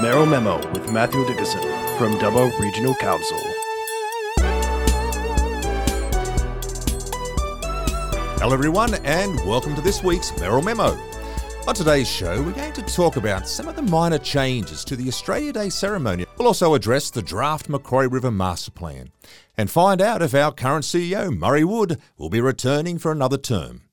Mayoral Memo with Mathew Dickerson from Dubbo Regional Council. Hello, everyone, and welcome to this week's Mayoral Memo. On today's show, we're going to talk about some of the minor changes to the Australia Day ceremony. We'll also address the draft Macquarie River Master Plan and find out if our current CEO, Murray Wood, will be returning for another term.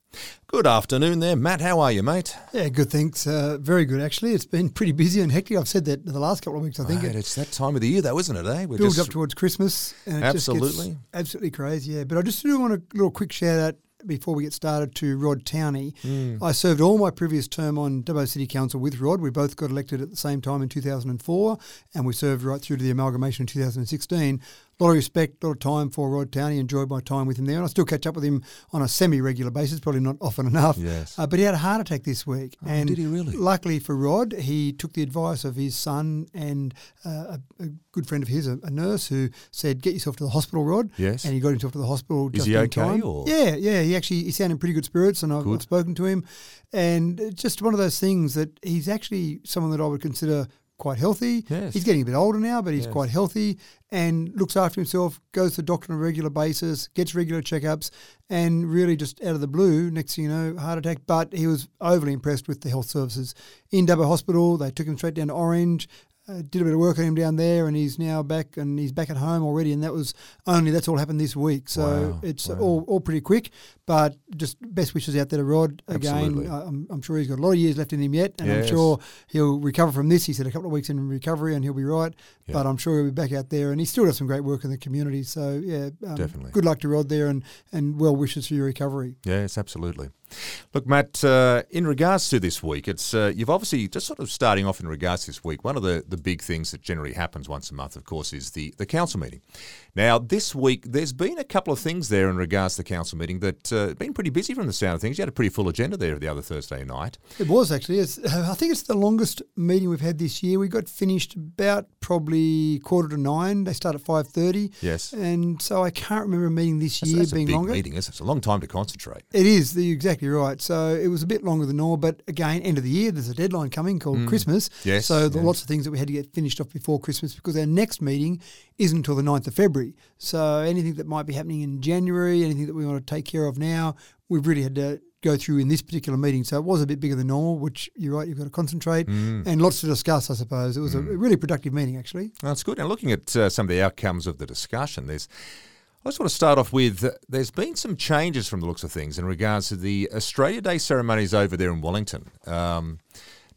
Good afternoon there, Matt. How are you, mate? Yeah, good, thanks. Uh, very good, actually. It's been pretty busy and hectic. I've said that the last couple of weeks, I think. It it's that time of the year, though, isn't it? Eh? We're builds up towards Christmas. Absolutely. Absolutely crazy, yeah. But I just do want a little quick shout out before we get started to Rod Towney. Mm. I served all my previous term on Dubbo City Council with Rod. We both got elected at the same time in 2004, and we served right through to the amalgamation in 2016 a lot of respect, a lot of time for Rod Towney. Enjoyed my time with him there, and I still catch up with him on a semi-regular basis, probably not often enough. Yes. Uh, but he had a heart attack this week, oh, and did he really? Luckily for Rod, he took the advice of his son and uh, a, a, good friend of his, a, a, nurse, who said, "Get yourself to the hospital, Rod." Yes. And he got himself to the hospital. Is just he in okay? Time. Or? Yeah, yeah. He actually he sounded in pretty good spirits, and I've, I've spoken to him, and just one of those things that he's actually someone that I would consider quite healthy. Yes. He's getting a bit older now, but he's yes. quite healthy and looks after himself, goes to the doctor on a regular basis, gets regular checkups, and really just out of the blue, next thing you know, heart attack. But he was overly impressed with the health services in Dubbo Hospital. They took him straight down to Orange uh, did a bit of work on him down there, and he's now back and he's back at home already. And that was only that's all happened this week, so wow, it's wow. all all pretty quick. But just best wishes out there to Rod again. I'm, I'm, sure he's got a lot of years left in him yet, and yes. I'm sure he'll recover from this. He said a couple of weeks in recovery, and he'll be right. Yeah. But I'm sure he'll be back out there, and he still does some great work in the community. So yeah, um, definitely. Good luck to Rod there, and and well wishes for your recovery. Yes, absolutely. Look, Matt, uh, in regards to this week, it's uh, you've obviously just sort of starting off in regards to this week. One of the, the big things that generally happens once a month, of course, is the, the council meeting. Now, this week, there's been a couple of things there in regards to the council meeting that uh, been pretty busy from the sound of things. You had a pretty full agenda there the other Thursday night. It was actually. It's, uh, I think it's the longest meeting we've had this year. We got finished about probably quarter to nine. They start at five thirty. Yes. And so I can't remember a meeting this that's, year that's being a big longer. Meeting, is It's a long time to concentrate. It is. The, exactly right. So it was a bit longer than normal, but again, end of the year, there's a deadline coming called Mm. Christmas. Yes. So yes. lots of things that we had to get finished off before Christmas because our next meeting isn't until the 9th of February. So anything that might be happening in January, anything that we want to take care of now, we've really had to go through in this particular meeting. So it was a bit bigger than normal, which you're right, you've got to concentrate Mm. and lots to discuss, I suppose. It was Mm. a really productive meeting, actually. That's good. Now, looking at uh, some of the outcomes of the discussion, there's I just want to start off with uh, there's been some changes from the looks of things in regards to the Australia Day ceremonies over there in Wellington. Um,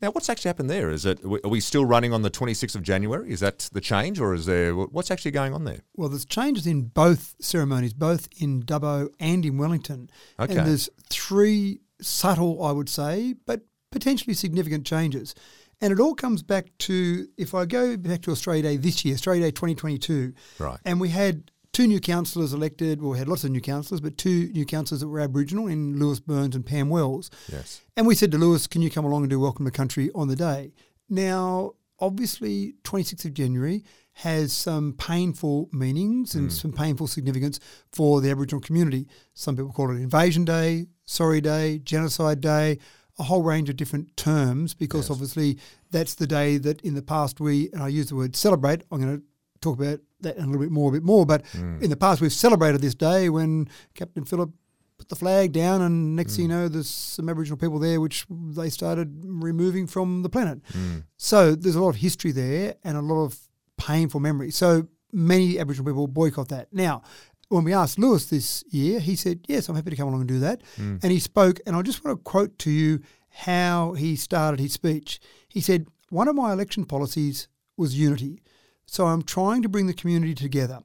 now, what's actually happened there? Is it are we still running on the 26th of January? Is that the change, or is there what's actually going on there? Well, there's changes in both ceremonies, both in Dubbo and in Wellington. Okay. And there's three subtle, I would say, but potentially significant changes. And it all comes back to if I go back to Australia Day this year, Australia Day 2022, Right. and we had two new councillors elected. Well, we had lots of new councillors, but two new councillors that were Aboriginal in Lewis Burns and Pam Wells. Yes. And we said to Lewis, can you come along and do Welcome to Country on the day? Now, obviously, 26th of January has some painful meanings and Mm. some painful significance for the Aboriginal community. Some people call it Invasion Day, Sorry Day, Genocide Day, a whole range of different terms because Yes. obviously that's the day that in the past we, and I use the word celebrate, I'm going to talk about that in a little bit more, a bit more, but Mm. in the past we've celebrated this day when Captain Phillip put the flag down and next Mm. thing you know there's some Aboriginal people there which they started removing from the planet. Mm. So there's a lot of history there and a lot of painful memories. So many Aboriginal people boycott that. Now, when we asked Lewis this year, he said, Yes, I'm happy to come along and do that. Mm. And he spoke, and I just want to quote to you how he started his speech. He said, One of my election policies was unity. So I'm trying to bring the community together.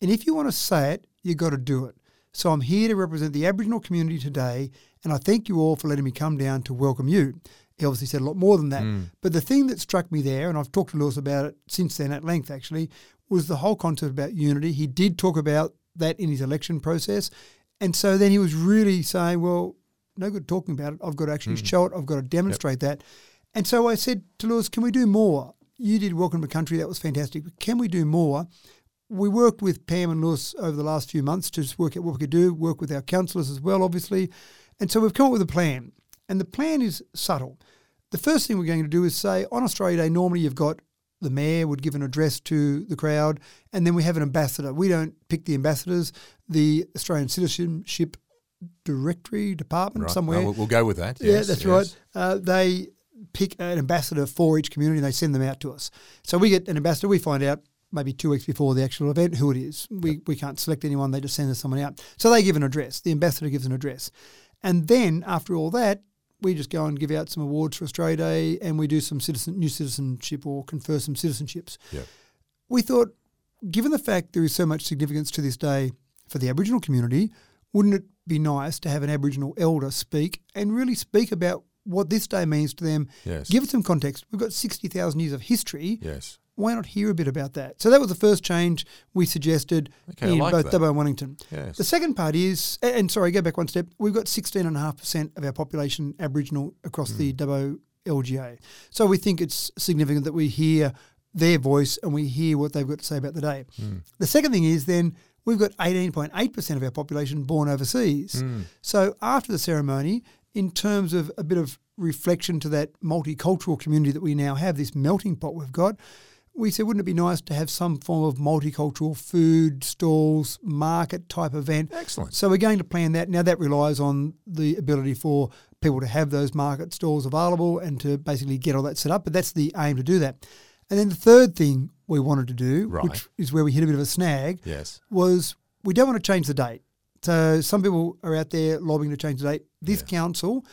And if you want to say it, you've got to do it. So I'm here to represent the Aboriginal community today, and I thank you all for letting me come down to welcome you. He obviously said a lot more than that. Mm. But the thing that struck me there, and I've talked to Lewis about it since then at length actually, was the whole concept about unity. He did talk about that in his election process. And so then he was really saying, well, no good talking about it. I've got to actually Mm. show it. I've got to demonstrate that. And so I said to Lewis, can we do more? You did Welcome to Country. That was fantastic. But can we do more? We worked with Pam and Lewis over the last few months to just work out what we could do, work with our councillors as well, obviously. And so we've come up with a plan. And the plan is subtle. The first thing we're going to do is say on Australia Day, normally you've got the mayor would give an address to the crowd, and then we have an ambassador. We don't pick the ambassadors. The Australian Citizenship Directory Department Right. somewhere. Oh, we'll, we'll go with that. yeah, that's yes. right. Uh, they pick an ambassador for each community and they send them out to us. So we get an ambassador. We find out maybe two weeks before the actual event who it is. We, we can't select anyone. They just send us someone out. So they give an address. The ambassador gives an address. And then after all that, we just go and give out some awards for Australia Day and we do some citizen new citizenship or confer some citizenships. Yeah. We thought, given the fact there is so much significance to this day for the Aboriginal community, wouldn't it be nice to have an Aboriginal elder speak and really speak about what this day means to them? Yes. Give it some context. We've got 60,000 years of history. Yes. Why not hear a bit about that? So that was the first change we suggested Okay, in like both that. Dubbo and Wellington. Yes. The second part is, and sorry, go back one step. We've got 16.5% of our population Aboriginal across the Hmm. Dubbo LGA. So we think it's significant that we hear their voice and we hear what they've got to say about the day. Hmm. The second thing is then we've got 18.8% of our population born overseas. Hmm. So after the ceremony, in terms of a bit of reflection to that multicultural community that we now have, this melting pot we've got, we said, wouldn't it be nice to have some form of multicultural food stalls, market type event? Excellent. So we're going to plan that. Now that relies on the ability for people to have those market stalls available and to basically get all that set up. But that's the aim to do that. And then the third thing we wanted to do, Right. which is where we hit a bit of a snag, Yes. was we don't want to change the date. So some people are out there lobbying to change the date. This Yes. council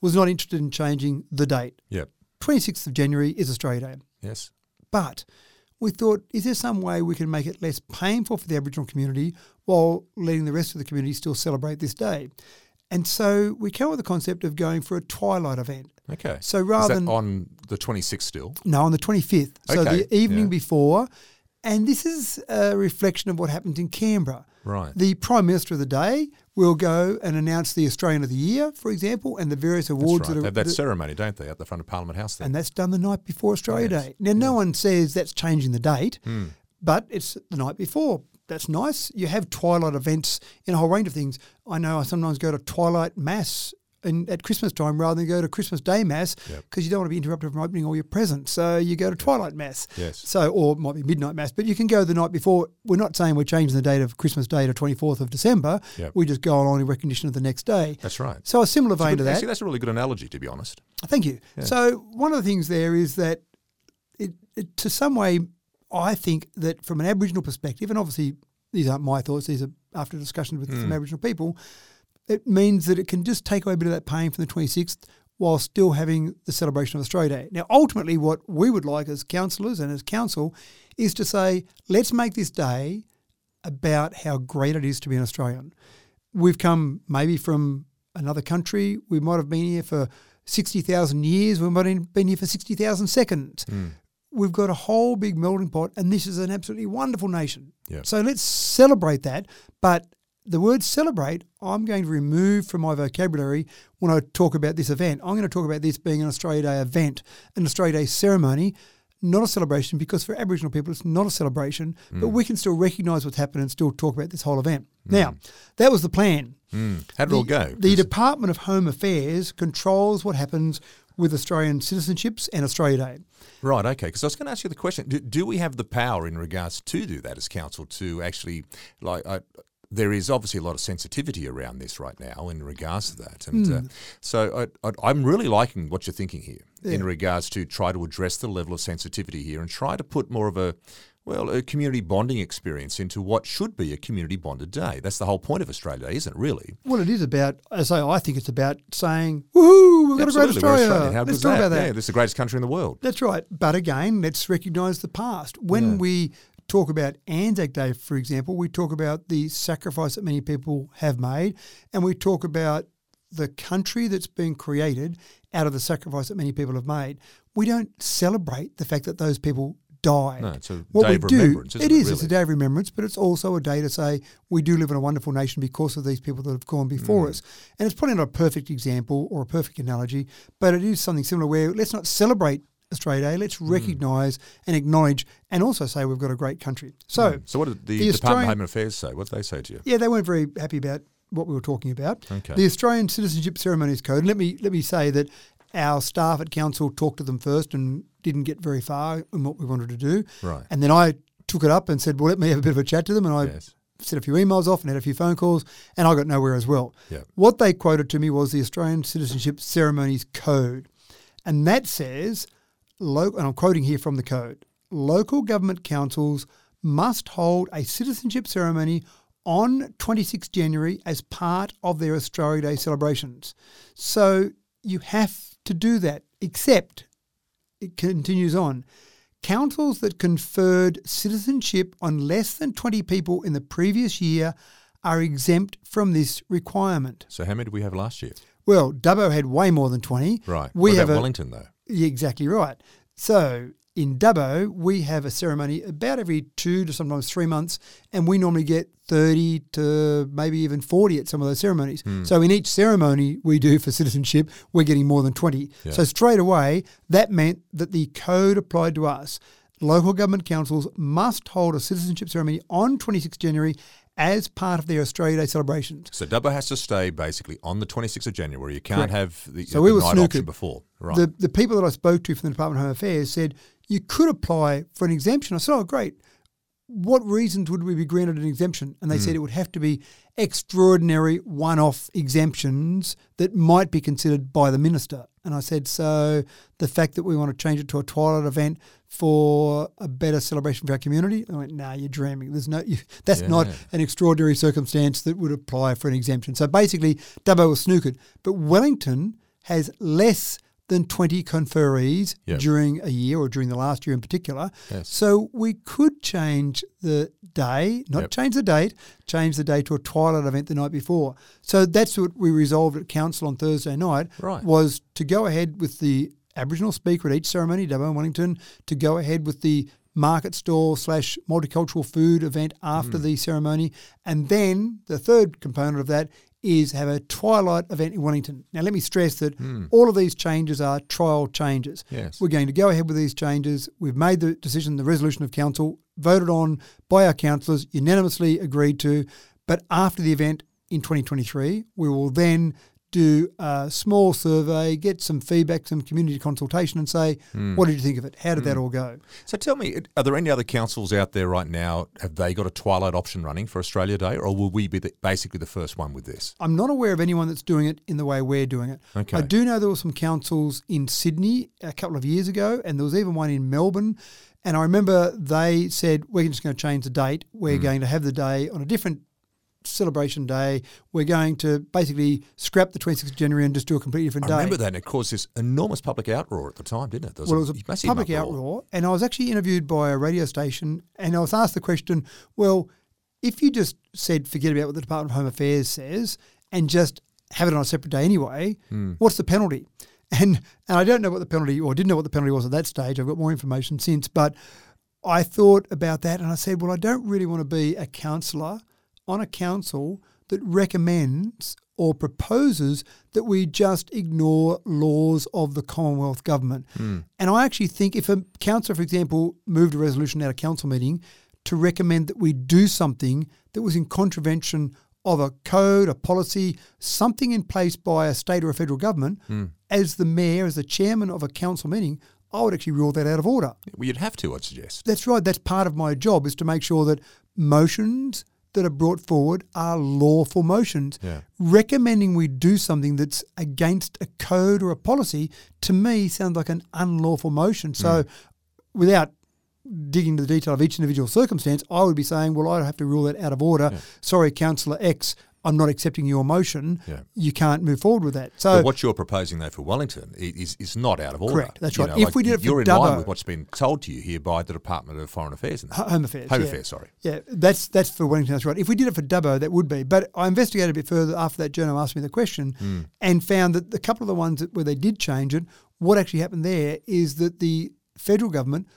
was not interested in changing the date. Yep. 26th of January is Australia Day. Yes. But we thought, is there some way we can make it less painful for the Aboriginal community while letting the rest of the community still celebrate this day? And so we came up with the concept of going for a twilight event. Okay. So rather than on the 26th still? no, on the 25th. So Okay, the evening yeah. before. And this is a reflection of what happened in Canberra. Right. The Prime Minister of the day will go and announce the Australian of the Year, for example, and the various awards right. that They are. have that that- ceremony, don't they, at the front of Parliament House there? and that's done the night before Australia Yes, Day. Now, no one says that's changing the date, Hmm. but it's the night before. That's nice. You have twilight events in a whole range of things. I know I sometimes go to twilight mass in, at Christmas time rather than go to Christmas Day mass Yep. because you don't want to be interrupted from opening all your presents. So you go to twilight mass. Yes. So, or it might be midnight mass, but you can go the night before. We're not saying we're changing the date of Christmas Day to 24th of December. Yep. We just go on in recognition of the next day. That's right. So a similar It's a vein good- to that. Actually, that's a really good analogy, to be honest. Thank you. So one of the things there is that it, it, to some way, I think that from an Aboriginal perspective, and obviously these aren't my thoughts; these are after discussions with hmm. some Aboriginal people. It means that it can just take away a bit of that pain from the twenty sixth, while still having the celebration of Australia Day. Now, ultimately, what we would like as councillors and as council is to say, let's make this day about how great it is to be an Australian. We've come maybe from another country. We might have been here for 60,000 years. We might have been here for 60,000 seconds. Hmm. We've got a whole big melting pot, and this is an absolutely wonderful nation. So let's celebrate that. But the word celebrate, I'm going to remove from my vocabulary when I talk about this event. I'm going to talk about this being an Australia Day event, an Australia Day ceremony, not a celebration, because for Aboriginal people, it's not a celebration, but we can still recognise what's happened and still talk about this whole event. Now, that was the plan. Mm. How did it all go? The Department of Home Affairs controls what happens with Australian citizenships and Australia Day. Right, okay. Because I was going to ask you the question: do, do we have the power in regards to do that as council to actually like? I, there is obviously a lot of sensitivity around this right now in regards to that, and uh, so I, I, I'm really liking what you're thinking here in regards to try to address the level of sensitivity here and try to put more of a well, a community bonding experience into what should be a community bonded day. That's the whole point of Australia Day, isn't it? Really? Well, it is about, as I say, I think it's about saying, woohoo, we've got a great Australia. How Let's talk that? about that. Yeah, this is the greatest country in the world. That's right. But again, let's recognise the past. When Yeah. we talk about Anzac Day, for example, we talk about the sacrifice that many people have made, and we talk about the country that's been created out of the sacrifice that many people have made. We don't celebrate the fact that those people died. No, it's a what day we of do, remembrance, isn't it it, is. It's a day of remembrance, but it's also a day to say we do live in a wonderful nation because of these people that have gone before Mm. us. And it's probably not a perfect example or a perfect analogy, but it is something similar where let's not celebrate Australia Day, let's Mm. recognise and acknowledge and also say we've got a great country. So, So, what did the, the Department of Home Affairs say? What did they say to you? yeah, they weren't very happy about what we were talking about. Okay. The Australian Citizenship Ceremonies Code, let me let me say that our staff at council talked to them first and didn't get very far in what we wanted to do. Right. And then I took it up and said, well, let me have a bit of a chat to them. And I Yes. sent a few emails off and had a few phone calls, and I got nowhere as well. Yeah. What they quoted to me was the Australian Citizenship Ceremonies Code. And that says, and I'm quoting here from the code local government councils must hold a citizenship ceremony on 26 January as part of their Australia Day celebrations. So you have to do that, except it continues on. Councils that conferred citizenship on less than 20 people in the previous year are exempt from this requirement. So how many did we have last year? Well, Dubbo had way more than 20. Right. We what have about a, Wellington though? Yeah, exactly right. So in Dubbo, we have a ceremony about every two to sometimes three months, and we normally get 30 to maybe even 40 at some of those ceremonies. Hmm. So in each ceremony we do for citizenship, we're getting more than 20. Yeah. So straight away, that meant that the code applied to us. Local government councils must hold a citizenship ceremony on 26 January as part of their Australia Day celebrations. So Dubbo has to stay basically on the 26th of January. You can't Correct. have the, So the we were night option before. Right. The the people that I spoke to from the Department of Home Affairs said you could apply for an exemption. I said, "Oh, great. What reasons would we be granted an exemption?" And they Hmm. said it would have to be extraordinary one-off exemptions that might be considered by the minister. And I said, "So the fact that we want to change it to a twilight event for a better celebration for our community?" I went, "Nah, you're dreaming. There's no. You, that's not an extraordinary circumstance that would apply for an exemption." So basically, Dubbo was snookered, but Wellington has less than 20 conferees Yep. during a year or during the last year in particular. Yes. So we could change the day, not Yep. change the date, change the day to a twilight event the night before. So that's what we resolved at council on Thursday night Right. was to go ahead with the Aboriginal speaker at each ceremony, Dubbo and Wellington, to go ahead with the market stall slash multicultural food event after Hmm. the ceremony. And then the third component of that is have a twilight event in Wellington. Now, let me stress that hmm. all of these changes are trial changes. Yes. We're going to go ahead with these changes. We've made the decision, the resolution of council, voted on by our councillors, unanimously agreed to. But after the event in 2023, we will then do a small survey, get some feedback, some community consultation, and say, Hmm. what did you think of it? How did that all go? So tell me, are there any other councils out there right now? Have they got a twilight option running for Australia Day, or will we be the, basically the first one with this? I'm not aware of anyone that's doing it in the way we're doing it. Okay. I do know there were some councils in Sydney a couple of years ago, and there was even one in Melbourne. And I remember they said, We're just going to change the date. We're Hmm. going to have the day on a different celebration day. We're going to basically scrap the 26th of January and just do a completely different I day. remember that, and it caused this enormous public outroar at the time, didn't it? There Well, it was a massive public uproar. outroar, and I was actually interviewed by a radio station, and I was asked the question, well, if you just said forget about what the Department of Home Affairs says and just have it on a separate day anyway, Hmm. what's the penalty? And and I don't know what the penalty, or didn't know what the penalty was at that stage. I've got more information since, but I thought about that, and I said, well, I don't really want to be a councillor on a council that recommends or proposes that we just ignore laws of the Commonwealth government. Hmm. And I actually think if a councillor, for example, moved a resolution at a council meeting to recommend that we do something that was in contravention of a code, a policy, something in place by a state or a federal government, hmm. as the mayor, as the chairman of a council meeting, I would actually rule that out of order. Well, you'd have to, I'd suggest. That's right. That's part of my job is to make sure that motions that are brought forward are lawful motions. Yeah. Recommending we do something that's against a code or a policy to me sounds like an unlawful motion. So, hmm. without digging into the detail of each individual circumstance, I would be saying, well, I have to rule that out of order. Sorry, Councillor X, I'm not accepting your motion. Yeah. You can't move forward with that. So, but what you're proposing, though, for Wellington is, is not out of order. Correct, that's You right. know, If we did it for you're in line Dubbo- with what's been told to you here by the Department of Foreign Affairs. And Home Affairs. Home yeah. Affairs, sorry. Yeah, that's that's for Wellington. That's right. If we did it for Dubbo, that would be. But I investigated a bit further after that journal asked me the question, Hmm. and found that a couple of the ones that, where they did change it, what actually happened there is that the federal government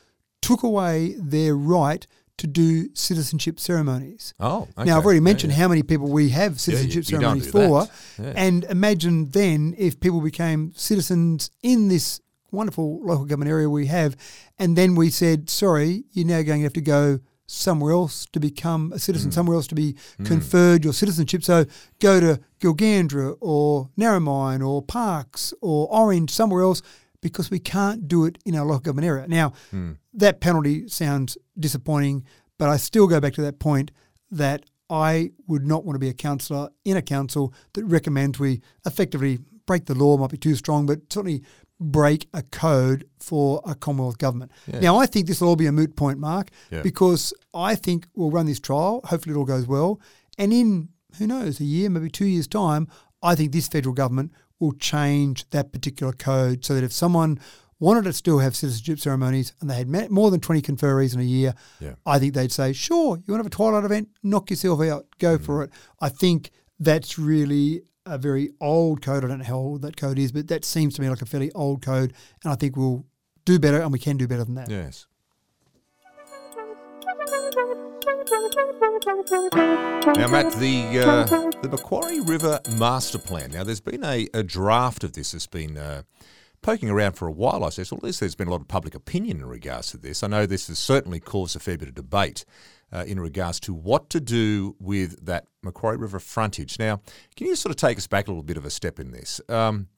took away their right to do citizenship ceremonies. Oh, okay. Now I've already mentioned yeah. how many people we have you- citizenship you don't ceremonies for. Yeah. and imagine then if people became citizens in this wonderful local government area we have, and then we said, sorry, you're now going to have to go somewhere else to become a citizen, mm. somewhere else to be mm. conferred your citizenship. So go to Gilgandra or Narromine or Parkes or Orange, somewhere else, because we can't do it in our local government area. Now, mm. That penalty sounds disappointing, but I still go back to that point that I would not want to be a councillor in a council that recommends we effectively break the law, might be too strong, but certainly break a code for a Commonwealth government. Now, I think this will all be a moot point, Mark, Yeah. because I think we'll run this trial. Hopefully, it all goes well. And in, who knows, a year, maybe two years' time, I think this federal government will change that particular code so that if someone wanted to still have citizenship ceremonies and they had more than 20 conferees in a year, Yeah. I think they'd say, sure, you want to have a twilight event? Knock yourself out. Go for it. I think that's really a very old code. I don't know how old that code is, but that seems to me like a fairly old code. And I think we'll do better and we can do better than that. Yes. Now, Matt, the uh, the Macquarie River Master Plan. Now, there's been a, a draft of this that's been uh, poking around for a while. I says, well, at least there's been a lot of public opinion in regards to this. I know this has certainly caused a fair bit of debate uh, in regards to what to do with that Macquarie River frontage. Now, can you sort of take us back a little bit of a step in this? Um,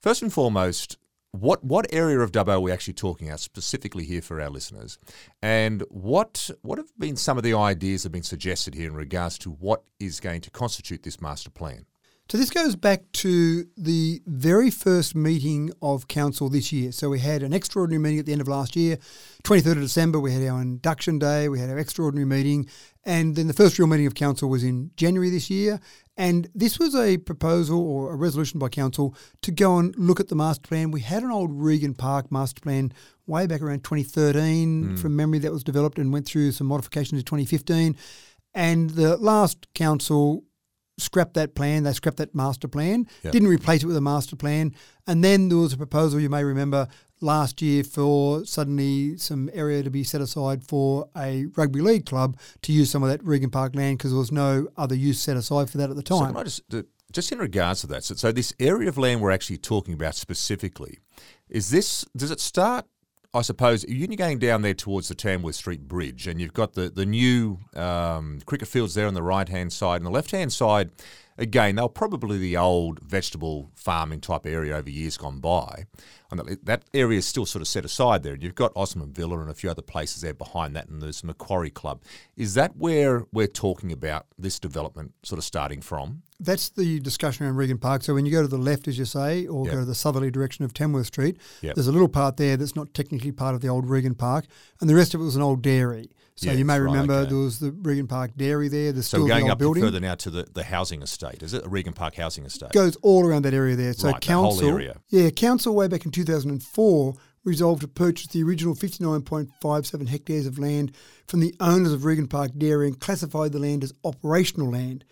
first and foremost, what what area of Dubbo are we actually talking about specifically here for our listeners? And what what have been some of the ideas that have been suggested here in regards to what is going to constitute this master plan? So this goes back to the very first meeting of council this year. So we had an extraordinary meeting at the end of last year, 23rd of December. We had our induction day. We had our extraordinary meeting, and then the first real meeting of council was in January this year. And this was a proposal or a resolution by council to go and look at the master plan. We had an old Regand Park master plan way back around 2013 hmm. from memory that was developed and went through some modifications in 2015. And the last council scrapped that plan. They scrapped that master plan. Yep. Didn't replace it with a master plan. And then there was a proposal you may remember last year for suddenly some area to be set aside for a rugby league club to use some of that Regand Park land because there was no other use set aside for that at the So time. I just just in regards to that? So, so this area of land we're actually talking about specifically is this? Does it start? I suppose you're going down there towards the Tamworth Street Bridge, and you've got the the new um, cricket fields there on the right hand side, and the left hand side. Again, they'll probably the old vegetable farming type area over years gone by. And that, that area is still sort of set aside there. And you've got Ozanam Villa and a few other places there behind that, and there's Macquarie Club. Is that where we're talking about this development sort of starting from? That's the discussion around Regand Park. So when you go to the left, as you say, or Yep. go to the southerly direction of Tamworth Street, Yep. there's a little part there that's not technically part of the old Regand Park, and the rest of it was an old dairy. So Yes, you may right, remember okay. there was the Regand Park dairy there. There's So still going the old up building. further now to the, the housing estate, is it? The Regand Park housing estate? goes all around that area there. So Right, council, area. yeah, council way back in 2004 resolved to purchase the original 59.57 hectares of land from the owners of Regand Park Dairy and classified the land as operational land.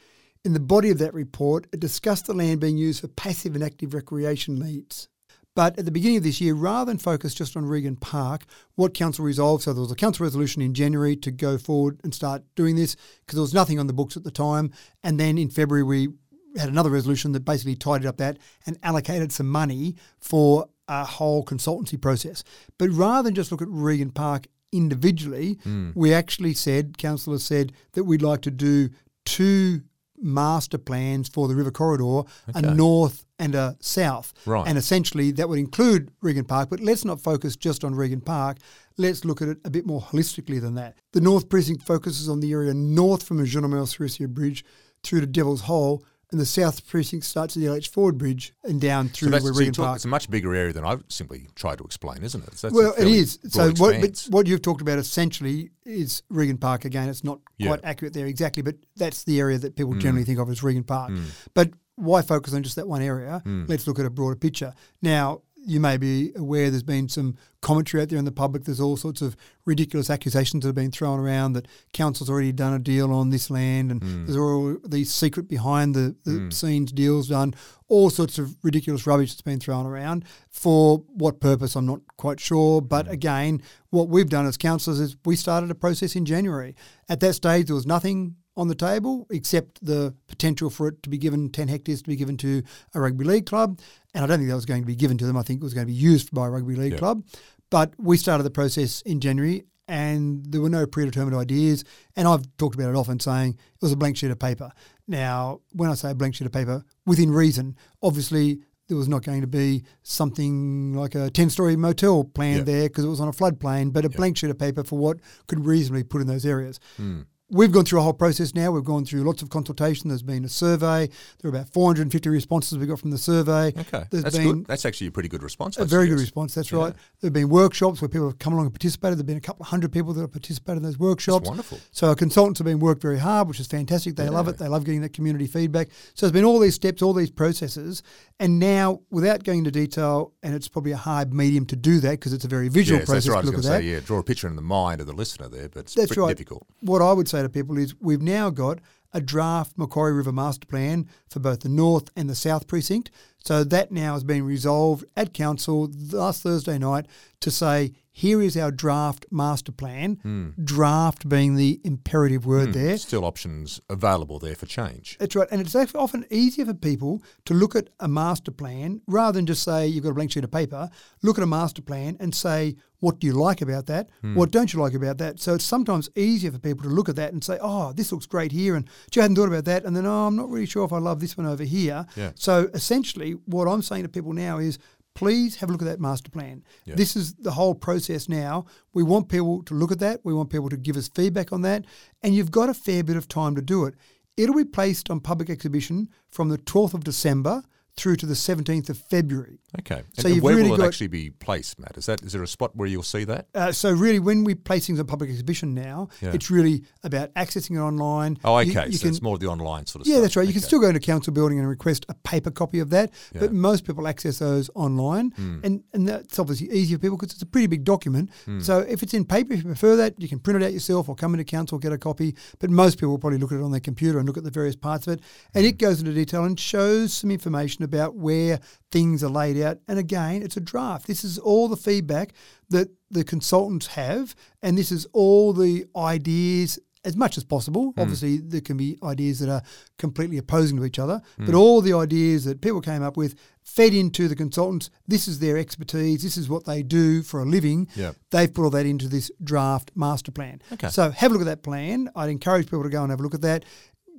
In the body of that report, it discussed the land being used for passive and active recreation needs. But at the beginning of this year, rather than focus just on Regand Park, what council resolved, so there was a council resolution in January to go forward and start doing this because there was nothing on the books at the time. And then in February, we had another resolution that basically tidied up that and allocated some money for a whole consultancy process. But rather than just look at Regand Park individually, hmm. we actually said, councillors said, that we'd like to do two master plans for the river corridor, a north and a south. Right. And essentially that would include Regand Park, but let's not focus just on Regand Park. Let's look at it a bit more holistically than that. The North Precinct focuses on the area north from the Jean Emile Serisier Bridge through to Devil's Hole, and the South Precinct starts at the LH Ford Bridge and down through where so Regand talking- Park. it's a much bigger area than I've simply tried to explain, isn't it? So Well, it is. So what, but what you've talked about essentially is Regand Park. Again, it's not Yeah. quite accurate there exactly, but that's the area that people generally think of as Regand Park. Mm. But why focus on just that one area? Let's look at a broader picture. Now, you may be aware there's been some commentary out there in the public. There's all sorts of ridiculous accusations that have been thrown around that council's already done a deal on this land, and Mm. there's all these secret behind the, the scenes deals done. All sorts of ridiculous rubbish that's been thrown around. For what purpose, I'm not quite sure. But Mm. again, what we've done as councillors is we started a process in January. At that stage, there was nothing on the table except the potential for it to be given 10 hectares to be given to a rugby league club. And I don't think that was going to be given to them. I think it was going to be used by a rugby league Yeah. club. But we started the process in January and there were no predetermined ideas. And I've talked about it often, saying it was a blank sheet of paper. Now, when I say a blank sheet of paper, within reason, obviously there was not going to be something like a 10 story motel planned Yep. there because it was on a floodplain, but a blank sheet of paper for what could reasonably put in those areas. Hmm. We've gone through a whole process now. We've gone through lots of consultation. There's been a survey. There are about 450 responses we got from the survey. Okay, There's that's been good. That's actually a pretty good response. a very good response. That's Yeah. right. There have been workshops where people have come along and participated. There have been a couple of hundred people that have participated in those workshops. wonderful. So our consultants have been worked very hard, which is fantastic. They love it. They love getting that community feedback. So there's been all these steps, all these processes, and now without going into detail, and it's probably a hard medium to do that because it's a very visual Yes, process that's right. I was look going at to that. say, yeah, draw a picture in the mind of the listener there, but it's That's right. difficult. What I would say to people is we've now got a draft Macquarie River Master Plan for both the North and the South Precinct. So that now has been resolved at Council last Thursday night to say, here is our draft master plan. Hmm. Draft being the imperative word hmm. there. Still options available there for change. That's right. And it's often easier for people to look at a master plan rather than just say you've got a blank sheet of paper. Look at a master plan and say, what do you like about that? Hmm. What don't you like about that? So it's sometimes easier for people to look at that and say, oh, this looks great here. And gee, I hadn't thought about that. And then, oh, I'm not really sure if I love this one over here. Yeah. So essentially, what I'm saying to people now is, please have a look at that master plan. Yeah. This is the whole process now. We want people to look at that. We want people to give us feedback on that. And you've got a fair bit of time to do it. It'll be placed on public exhibition from the 12th of December through to the 17th of February. Okay. So and where really will it got- actually be placed, Matt? Is that is there a spot where you'll see that? Uh, so really, when we place things on public exhibition now, Yeah. it's really about accessing it online. Oh, okay. you so can- it's more of the online sort of stuff. Yeah, stuff. that's right. You can still go into council building and request a paper copy of that, Yeah. but most people access those online, Hmm. and and that's obviously easier for people because it's a pretty big document. Hmm. So if it's in paper, if you prefer that, you can print it out yourself or come into council get a copy. But most people will probably look at it on their computer and look at the various parts of it, and Hmm. it goes into detail and shows some information about where things are laid out. And again, it's a draft. This is all the feedback that the consultants have, and this is all the ideas as much as possible. Hmm. Obviously, there can be ideas that are completely opposing to each other, hmm. but all the ideas that people came up with fed into the consultants. This is their expertise. This is what they do for a living. Yep. They've put all that into this draft master plan. Okay. So have a look at that plan. I'd encourage people to go and have a look at that.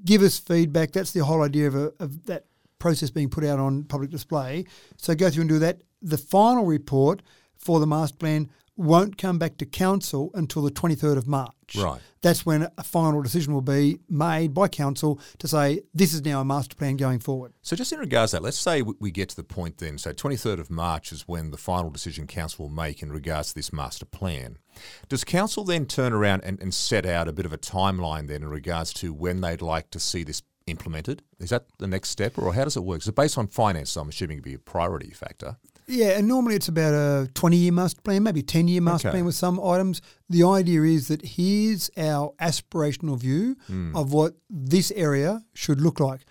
Give us feedback. That's the whole idea of, a, of that process being put out on public display. So go through and do that. The final report for the master plan won't come back to council until the 23rd of March. Right. That's when a final decision will be made by council to say this is now a master plan going forward. So just in regards to that, let's say we- we get to the point then. So 23rd of March is when the final decision council will make in regards to this master plan. Does council then turn around and, and set out a bit of a timeline then in regards to when they'd like to see this implemented? Is that the next step, or how does it work? It based on finance? I'm assuming it'd be a priority factor. Yeah, and normally it's about a 20 year master plan, maybe 10 year master Okay. plan with some items. The idea is that here's our aspirational view Hmm. of what this area should look like.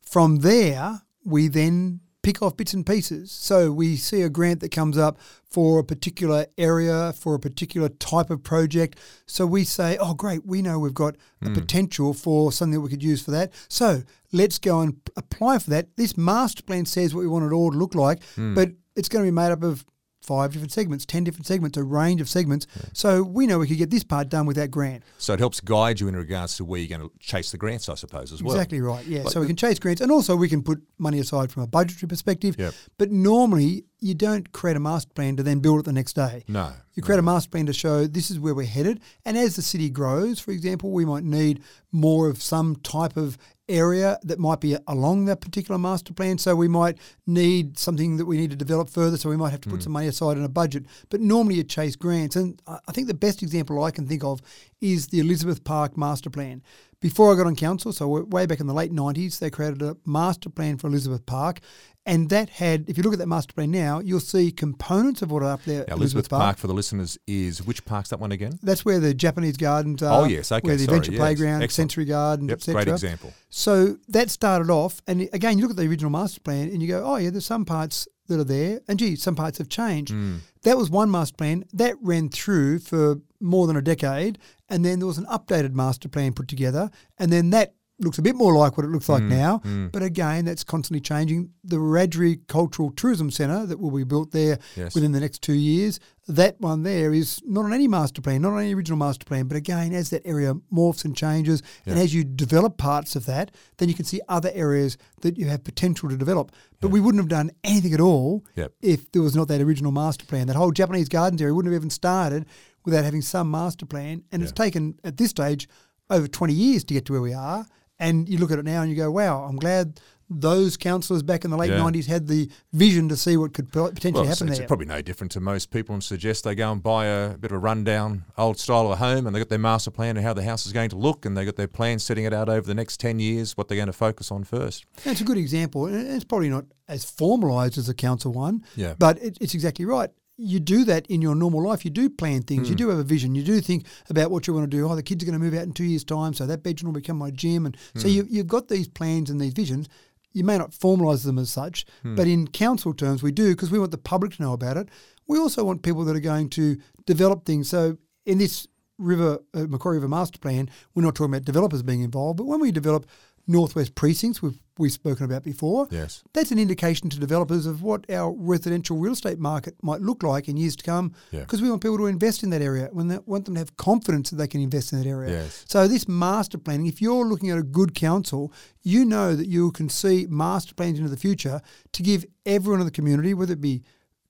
From there, we then pick off bits and pieces. So we see a grant that comes up for a particular area, for a particular type of project. So we say, oh, great, we know we've got a hmm. potential for something that we could use for that. So let's go and apply for that. This master plan says what we want it all to look like, hmm. but it's going to be made up of five different segments, 10 different segments, a range of segments. So we know we could get this part done with that grant. So it helps guide you in regards to where you're going to chase the grants, I suppose, as well. Exactly right. Yeah. Like so we can chase grants and also we can put money aside from a budgetary perspective. Yep. But normally you don't create a master plan to then build it the next day. No. You create a master plan to show this is where we're headed. And as the city grows, for example, we might need more of some type of area that might be along that particular master plan. So we might need something that we need to develop further. So we might have to put hmm. some money aside in a budget. But normally you chase grants. And I I think the best example I can think of is the Elizabeth Park master plan. Before I got on council, so way back in the late 90s, they created a master plan for Elizabeth Park. And that had, if you look at that master plan now, you'll see components of what are up there. Now, Elizabeth Park. for the listeners is which park's that one again? That's where the Japanese gardens are. Oh, yes, okay, Where the sorry, adventure yes, playground, excellent. sensory Garden, Yep, etc. great example. So that started off, and again, you look at the original master plan and you go, oh, yeah, there's some parts that are there, and gee, some parts have changed. Hmm. That was one master plan. That ran through for more than a decade, and then there was an updated master plan put together, and then that looks a bit more like what it looks like Mm, now. mm. But again, that's constantly changing. The Wiradjuri Cultural Tourism Centre that will be built there Yes. within the next two years, that one there is not on any master plan, not on any original master plan. But again, as that area morphs and changes, and as you develop parts of that, then you can see other areas that you have potential to develop. But we wouldn't have done anything at all Yep. if there was not that original master plan. That whole Japanese gardens area wouldn't have even started without having some master plan. And it's taken at this stage over 20 years to get to where we are. And you look at it now and you go, wow, I'm glad those councillors back in the late Yeah. 90s had the vision to see what could potentially Well, it's, happen it's there. probably no different to most people and suggest they go and buy a bit of a rundown old style of a home and they got their master plan and how the house is going to look and they got their plan setting it out over the next 10 years, what they're going to focus on first. And it's a good example. And it's probably not as formalised as a council one, Yeah. but it, it's exactly right. You do that in your normal life. You do plan things. Hmm. You do have a vision. You do think about what you want to do. Oh, the kids are going to move out in two years' time, so that bedroom will become my gym. And Hmm. so you, you've got these plans and these visions. You may not formalise them as such, Hmm. but in council terms, we do because we want the public to know about it. We also want people that are going to develop things. So in this River uh, Macquarie River Master Plan, we're not talking about developers being involved, but when we develop northwest precincts, we've we've spoken about before. Yes. That's an indication to developers of what our residential real estate market might look like in years to come. Yeah. Because we want people to invest in that area. When they want them to have confidence that they can invest in that area. Yes. So this master planning, if you're looking at a good council, you know that you can see master plans into the future to give everyone in the community, whether it be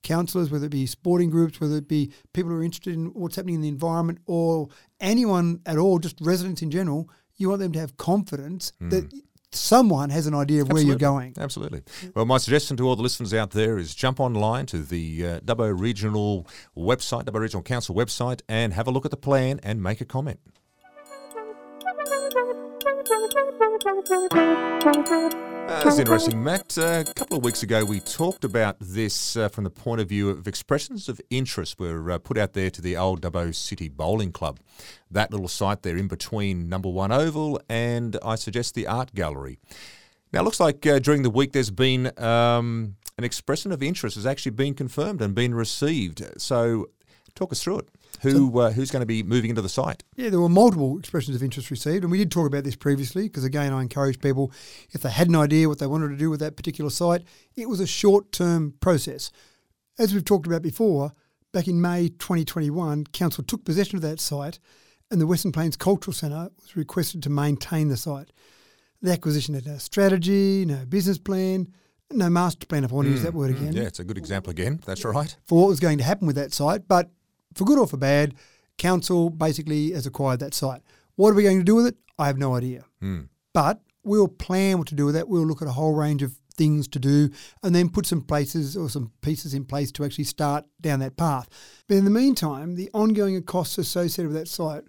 councillors, whether it be sporting groups, whether it be people who are interested in what's happening in the environment, or anyone at all, just residents in general, you want them to have confidence hmm. that someone has an idea of where you're going. Absolutely. Well, my suggestion to all the listeners out there is jump online to the uh, Dubbo Regional website, Dubbo Regional Council website, and have a look at the plan and make a comment. Uh, That's interesting, Matt. Uh, a couple of weeks ago, we talked about this uh, from the point of view of expressions of interest were uh, put out there to the old Dubbo City Bowling Club. That little site there in between Number One Oval and I suggest the Art Gallery. Now, it looks like uh, during the week there's been um, an expression of interest has actually been confirmed and been received. So, talk us through it. Who uh, who's going to be moving into the site? Yeah, there were multiple expressions of interest received, and we did talk about this previously because, again, I encourage people if they had an idea what they wanted to do with that particular site, it was a short term process. As we've talked about before, back in May 2021, Council took possession of that site, and the Western Plains Cultural Centre was requested to maintain the site. The acquisition had no strategy, no business plan, no master plan, if I want to use that word again Yeah, it's a good example again. That's right. for what was going to happen with that site. But for good or for bad, council basically has acquired that site. What are we going to do with it? I have no idea. Hmm. But we'll plan what to do with that. We'll look at a whole range of things to do and then put some places or some pieces in place to actually start down that path. But in the meantime, the ongoing costs associated with that site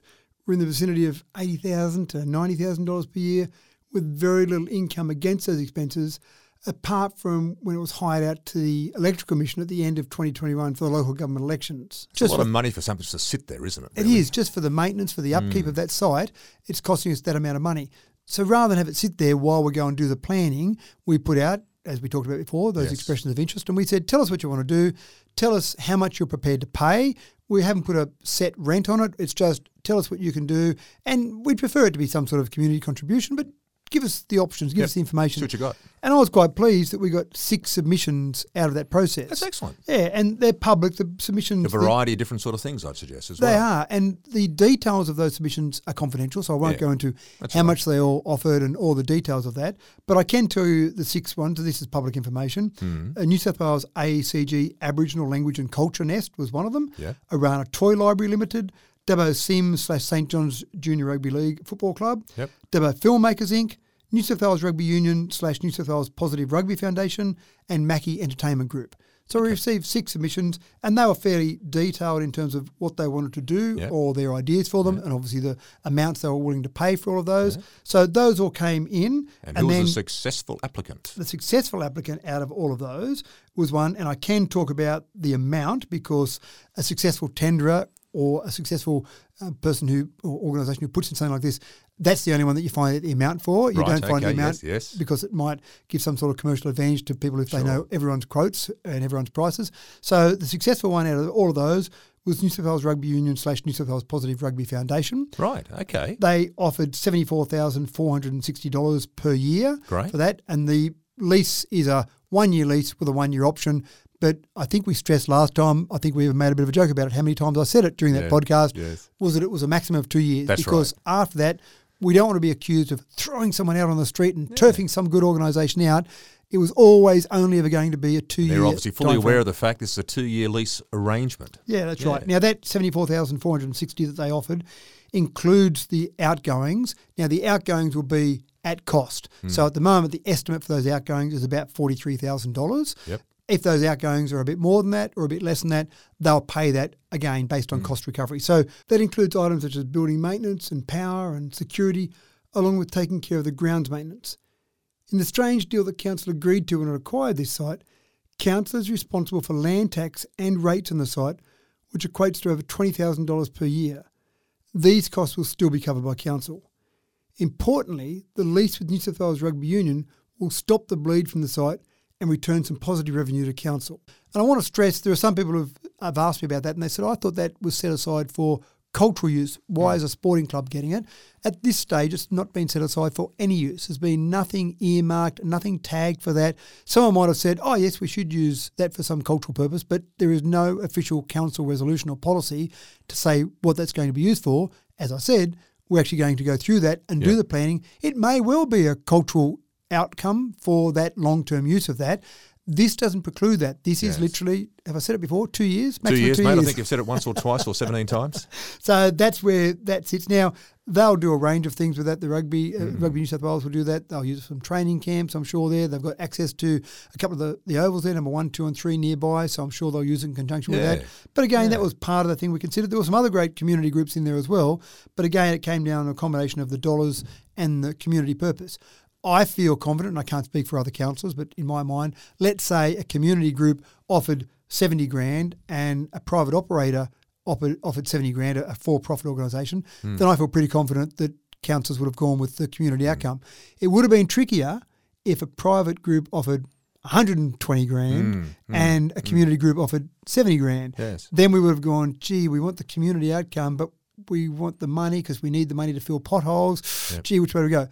were in the vicinity of 80,000 to $90,000 per year with very little income against those expenses apart from when it was hired out to the Electoral commission at the end of 2021 for the local government elections. It's just a lot of money for something to sit there, isn't it? It really? is just for the maintenance, for the upkeep mm. of that site. It's costing us that amount of money. So rather than have it sit there while we go and do the planning, we put out, as we talked about before, those Yes. expressions of interest, and we said, "Tell us what you want to do. Tell us how much you're prepared to pay." We haven't put a set rent on it. It's just tell us what you can do, and we'd prefer it to be some sort of community contribution, but give us the options, give Yep. us the information. See what you got. And I was quite pleased that we got six submissions out of that process. That's excellent. Yeah, and they're public. The submissions A variety of different sort of things, I'd suggest as they well. They are, and the details of those submissions are confidential, so I won't Yeah, go into that's how right. much they all offered and all the details of that. But I can tell you the six ones. This is public information. Hmm. Uh, New South Wales AECG Aboriginal Language and Culture Nest was one of them. Yeah. Arana Toy Library Limited. Dubbo CYMS slash St John's Junior Rugby League Football Club. Yep. Dubbo Filmmakers Inc. New South Wales Rugby Union slash New South Wales Positive Rugby Foundation and Mackie Entertainment Group. So we received six submissions, and they were fairly detailed in terms of what they wanted to do Yeah. or their ideas for them, and obviously the amounts they were willing to pay for all of those. So those all came in, And, who was the successful applicant? the successful applicant out of all of those was one, and I can talk about the amount because a successful tenderer or a successful uh, person who or organisation who puts in something like this, that's the only one that you find the amount for. You Right, don't find the amount yes, yes. because it might give some sort of commercial advantage to people if they know everyone's quotes and everyone's prices. So the successful one out of all of those was New South Wales Rugby Union slash New South Wales Positive Rugby Foundation. Right. Okay. They offered seventy four thousand four hundred and sixty dollars per year Great. for that, and the lease is a one year lease with a one year option. But I think we stressed last time. I think we even made a bit of a joke about it. How many times I said it during that Yeah, podcast yes. was that it was a maximum of two years. That's because after that, we don't want to be accused of throwing someone out on the street and turfing some good organisation out. It was always only ever going to be a two year. They're obviously fully aware of the fact this is a two-year lease arrangement. Yeah, that's Yeah. right. Now that seventy four thousand four hundred and sixty that they offered includes the outgoings. Now the outgoings will be at cost. Hmm. So at the moment, the estimate for those outgoings is about forty three thousand dollars. Yep. If those outgoings are a bit more than that or a bit less than that, they'll pay that again based on mm. cost recovery. So that includes items such as building maintenance and power and security, along with taking care of the grounds maintenance. In the strange deal that Council agreed to when it acquired this site, Council is responsible for land tax and rates on the site, which equates to over $20,000 per year. These costs will still be covered by Council. Importantly, the lease with New South Wales Rugby Union will stop the bleed from the site and return some positive revenue to Council. And I want to stress there are some people who have asked me about that and they said, I thought that was set aside for cultural use. Why is a sporting club getting it? At this stage, it's not been set aside for any use. There's been nothing earmarked, nothing tagged for that. Someone might have said, oh, yes, we should use that for some cultural purpose, but there is no official council resolution or policy to say what that's going to be used for. As I said, we're actually going to go through that and do the planning. It may well be a cultural outcome for that long term use of that. This doesn't preclude that. This is literally, have I said it before? Two years? Two years, two mate. I think you've said it once or twice or 17 times. So that's where that sits. Now, they'll do a range of things with that. The rugby, uh, Rugby New South Wales will do that. They'll use some training camps, I'm sure, there. They've got access to a couple of the, the ovals there, number one, two, and three nearby. So I'm sure they'll use it in conjunction with that. But again, that was part of the thing we considered. There were some other great community groups in there as well. But again, it came down to a combination of the dollars and the community purpose. I feel confident, and I can't speak for other councillors, but in my mind, let's say a community group offered 70 grand and a private operator offered, offered 70 grand, a for profit organisation, hmm. then I feel pretty confident that councillors would have gone with the community hmm. outcome. It would have been trickier if a private group offered 120 grand hmm. and a community group offered 70 grand. Yes. Then we would have gone, gee, we want the community outcome, but we want the money because we need the money to fill potholes. Gee, which way do we go?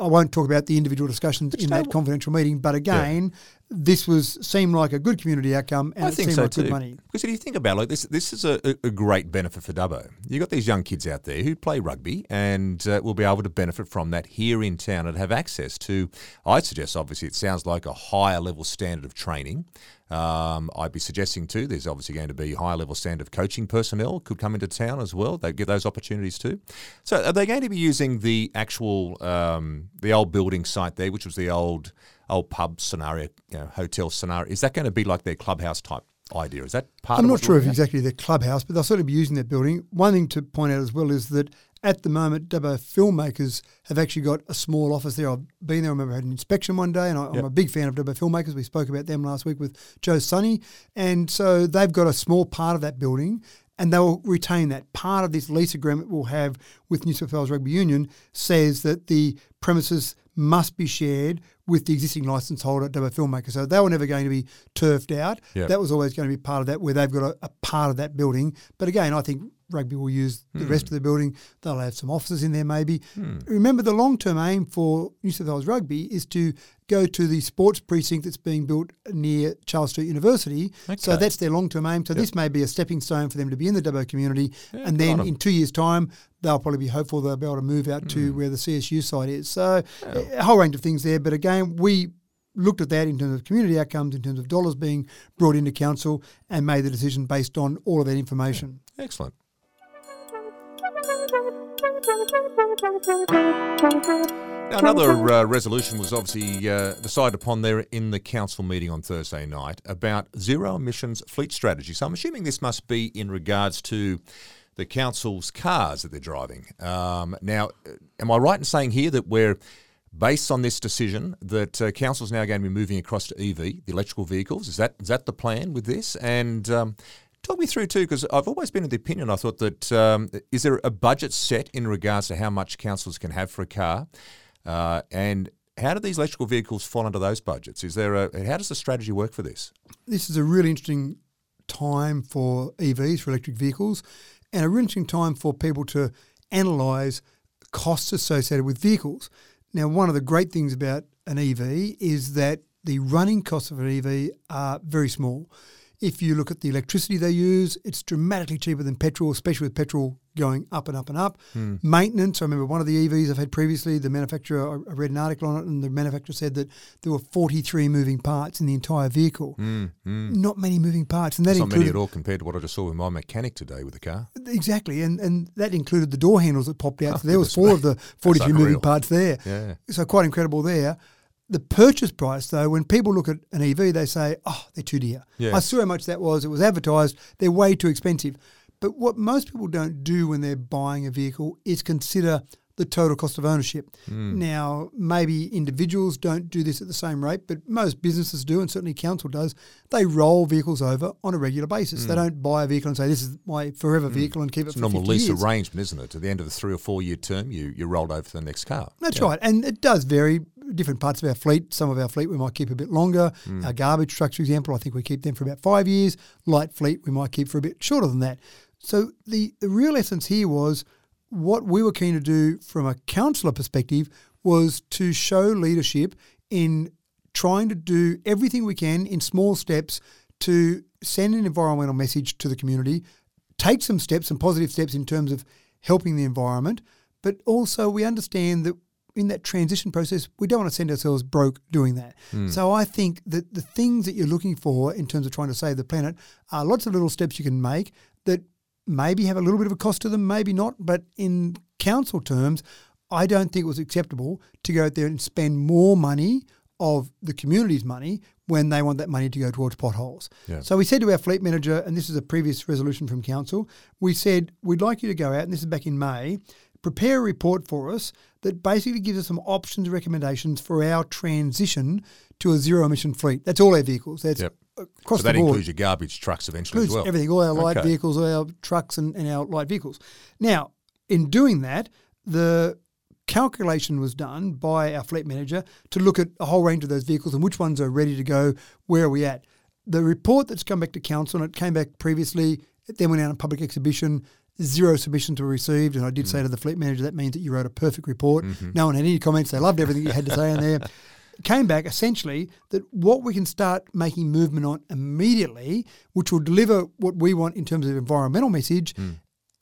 I won't talk about the individual discussions in that confidential meeting, but again, this was seemed like a good community outcome and I it think seemed so like too. good money. Because if you think about it, like this, this is a, a great benefit for Dubbo. You've got these young kids out there who play rugby and uh, will be able to benefit from that here in town and have access to, I'd suggest, obviously, it sounds like a higher level standard of training. Um, I'd be suggesting too, there's obviously going to be higher level standard of coaching personnel could come into town as well. They give those opportunities too. So are they going to be using the actual, um, the old building site there, which was the old old pub scenario, you know, hotel scenario? Is that going to be like their clubhouse type idea? Is that part I'm not sure if at? exactly their clubhouse, but they'll certainly be using that building. One thing to point out as well is that at the moment, Dubbo filmmakers have actually got a small office there. I've been there. I remember I had an inspection one day, and I, I'm Yep. a big fan of Dubbo filmmakers. We spoke about them last week with Joe Sunny, and so they've got a small part of that building. And they'll retain that. Part of this lease agreement we'll have with New South Wales Rugby Union says that the premises must be shared with the existing license holder at Dubbo Filmmaker. So they were never going to be turfed out. Yep. That was always going to be part of that, where they've got a, a part of that building. But again, I think rugby will use the rest of the building. They'll have some offices in there, maybe. Remember, the long term aim for New South Wales Rugby is to go to the sports precinct that's being built near Charles Sturt University. So that's their long term aim. So this may be a stepping stone for them to be in the Dubbo community. and good on then in two years' time, they'll probably be hopeful they'll be able to move out Hmm. to where the CSU site is. So a whole range of things there. But again, we looked at that in terms of community outcomes, in terms of dollars being brought into council, and made the decision based on all of that information. Excellent. Now, another uh, resolution was obviously uh, decided upon there in the council meeting on Thursday night about zero emissions fleet strategy. So I'm assuming this must be in regards to the council's cars that they're driving. Um, now, uh, am I right in saying here that we're based on this decision that uh, council's now going to be moving across to EV, the electrical vehicles? Is that is that the plan with this? And um, Talk me through too, because I've always been of the opinion. I thought that um, is there a budget set in regards to how much councils can have for a car, uh, and how do these electrical vehicles fall under those budgets? Is there a how does the strategy work for this? This is a really interesting time for EVs, for electric vehicles, and a really interesting time for people to analyse costs associated with vehicles. Now, one of the great things about an EV is that the running costs of an EV are very small. If you look at the electricity they use, it's dramatically cheaper than petrol, especially with petrol going up and up and up. Hmm. Maintenance, I remember one of the EVs I've had previously, the manufacturer, I read an article on it, and the manufacturer said that there were 43 moving parts in the entire vehicle. Not many moving parts. And that It's not many included at all compared to what I just saw with my mechanic today with the car. Exactly, and and that included the door handles that popped out. So there was four of the 43 moving parts there. Yeah. So quite incredible there. The purchase price, though, when people look at an EV, they say, "Oh, they're too dear." I saw how much that was. It was advertised. They're way too expensive. But what most people don't do when they're buying a vehicle is consider the total cost of ownership. Hmm. Now, maybe individuals don't do this at the same rate, but most businesses do, and certainly council does. They roll vehicles over on a regular basis. They hmm. don't buy a vehicle and say, "This is my forever hmm. vehicle," and keep it It's a normal 50 lease years. arrangement, isn't it? At the end of the three or four year term, you, you're rolled over to the next car. That's Yeah. right, and it does vary. Different parts of our fleet. Some of our fleet we might keep a bit longer. Mm. Our garbage trucks, for example, I think we keep them for about five years. Light fleet we might keep for a bit shorter than that. So the the real essence here was what we were keen to do from a councillor perspective was to show leadership in trying to do everything we can in small steps to send an environmental message to the community, take some steps, some positive steps in terms of helping the environment, but also we understand that in that transition process, we don't want to send ourselves broke doing that. Hmm. So I think that the things that you're looking for in terms of trying to save the planet are lots of little steps you can make maybe have a little bit of a cost to them, maybe not. But in council terms, I don't think it was acceptable to go out there and spend more money of the community's money when they want that money to go towards potholes. Yeah. So we said to our fleet manager, and this is a previous resolution from council, we said we'd like you to go out, and this is back in May, prepare a report for us that basically gives us some options and recommendations for our transition to a zero emission fleet. That's all our vehicles. That's Yep. Across so that the board includes your garbage trucks eventually includes as well. everything, all our light Okay. vehicles, all our trucks, and, and our light vehicles. Now, in doing that, the calculation was done by our fleet manager to look at a whole range of those vehicles and which ones are ready to go. Where are we at? The report that's come back to council, and it came back previously, it then went out on public exhibition. Zero submissions were received, and I did Mm. say to the fleet manager that means that you wrote a perfect report. Mm-hmm. No one had any comments. They loved everything you had to say in there came back essentially that what we can start making movement on immediately, which will deliver what we want in terms of environmental message Hmm.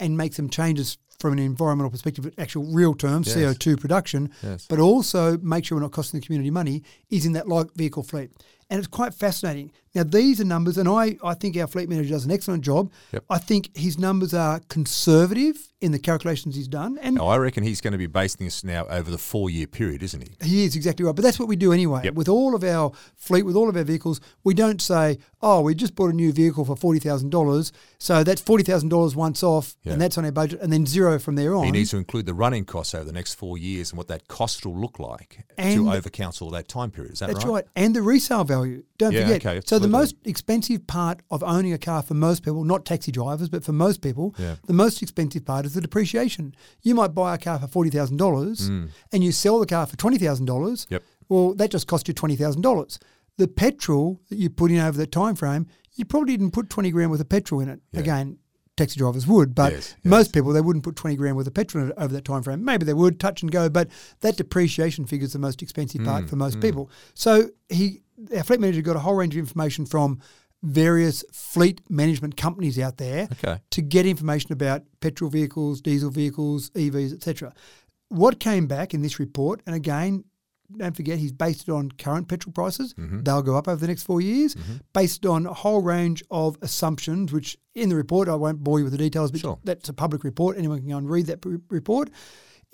and make some changes from an environmental perspective, actual real terms, Yes. CO2 production, Yes. but also make sure we're not costing the community money, is in that light vehicle fleet. And it's quite fascinating. Now, these are numbers, and I, I think our fleet manager does an excellent job. Yep. I think his numbers are conservative in the calculations he's done. And Now, I reckon he's going to be basing this now over the four year period, isn't he? He is exactly right. But that's what we do anyway. Yep. With all of our fleet, with all of our vehicles, we don't say, oh, we just bought a new vehicle for $40,000. So that's $40,000 once off, Yeah. and that's on our budget, and then zero from there on. He needs to include the running costs over the next four years and what that cost will look like And- to over council that time period. Is that That's right? right. And the resale value. Don't Yeah, forget. okay, so the most expensive part of owning a car for most people, not taxi drivers, but for most people, Yeah. the most expensive part is the depreciation. You might buy a car for forty thousand dollars and you sell the car for twenty thousand dollars. Mm. Yep. Well, that just cost you twenty thousand dollars. The petrol that you put in over that time frame, you probably didn't put twenty grand worth of petrol in it. Yeah. Again, taxi drivers would, but Yes, yes. most people they wouldn't put 20 grand worth of petrol in it over that time frame. Maybe they would touch and go, but that depreciation figure is the most expensive part Mm, for most people. So he our fleet manager got a whole range of information from various fleet management companies out there Okay. to get information about petrol vehicles, diesel vehicles, EVs, etc. What came back in this report, and again, don't forget he's based it on current petrol prices. Mm-hmm. They'll go up over the next four years, based on a whole range of assumptions, which in the report, I won't bore you with the details, but Sure. that's a public report. Anyone can go and read that report.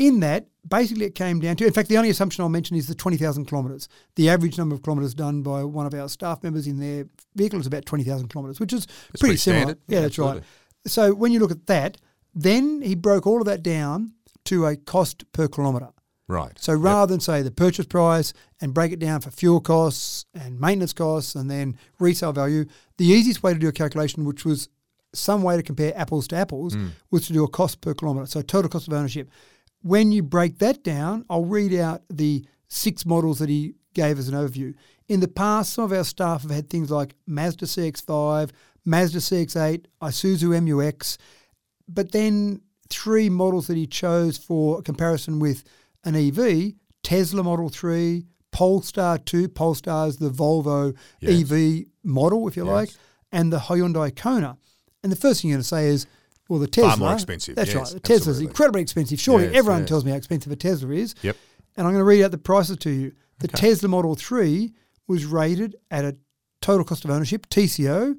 In that, basically, it came down to, in fact, the only assumption I'll mention is the 20,000 kilometres. The average number of kilometres done by one of our staff members in their vehicle is about 20,000 kilometres, which is pretty, pretty similar. standard. Yeah, Yeah, that's right. So when you look at that, then he broke all of that down to a cost per kilometre. Right. So rather than say the purchase price and break it down for fuel costs and maintenance costs and then resale value, the easiest way to do a calculation, which was some way to compare apples to apples, hmm. was to do a cost per kilometre, so total cost of ownership. When you break that down, I'll read out the six models that he gave as an overview. In the past, some of our staff have had things like Mazda CX5, Mazda CX-8, Isuzu MUX, but then three models that he chose for comparison with an EV: Tesla Model 3, Polestar 2. Polestar is the Volvo Yes. EV model, if you Yes. like, and the Hyundai Kona. And the first thing you're going to say is, well, the Tesla. Far more expensive, That's yes, right. The Tesla's absolutely. incredibly expensive. Surely Yes, everyone yes. tells me how expensive a Tesla is. Yep. And I'm going to read out the prices to you. The Okay. Tesla Model 3 was rated at a total cost of ownership, TCO,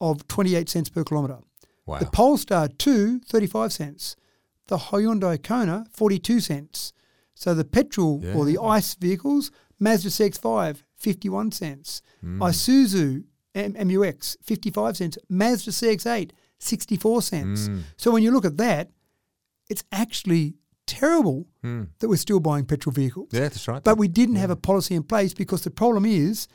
of 28 cents per kilometre. Wow. The Polestar 2, 35 cents. The Hyundai Kona, 42 cents. So the petrol or the ICE vehicles, Mazda CX-5, 51 cents. Hmm. Isuzu M- MUX, 55 cents. Mazda CX-8, 64 cents. Hmm. So when you look at that, it's actually terrible Hmm. that we're still buying petrol vehicles. yeah, that's right. But we didn't have a policy in place because the problem is,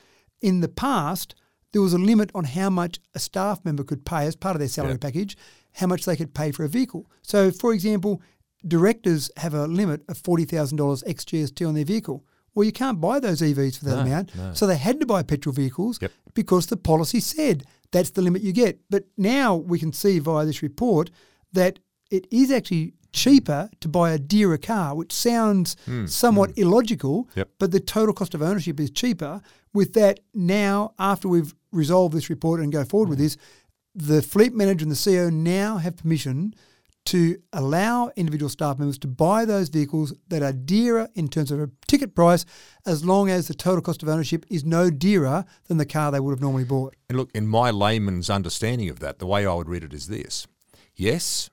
in the past, there was a limit on how much a staff member could pay as part of their salary Yeah. package, how much they could pay for a vehicle. So, for example, directors have a limit of $40,000 ex GST on their vehicle. Well, you can't buy those EVs for that No, amount. no. So they had to buy petrol vehicles Yep. because the policy said that's the limit you get. But now we can see via this report that it is actually cheaper to buy a dearer car, which sounds somewhat illogical, Hmm, Yep. but the total cost of ownership is cheaper. With that, now after we've resolved this report and go forward Hmm. with this, the fleet manager and the CEO now have permission to allow individual staff members to buy those vehicles that are dearer in terms of a ticket price, as long as the total cost of ownership is no dearer than the car they would have normally bought. And look, in my layman's understanding of that, the way I would read it is this. Yes,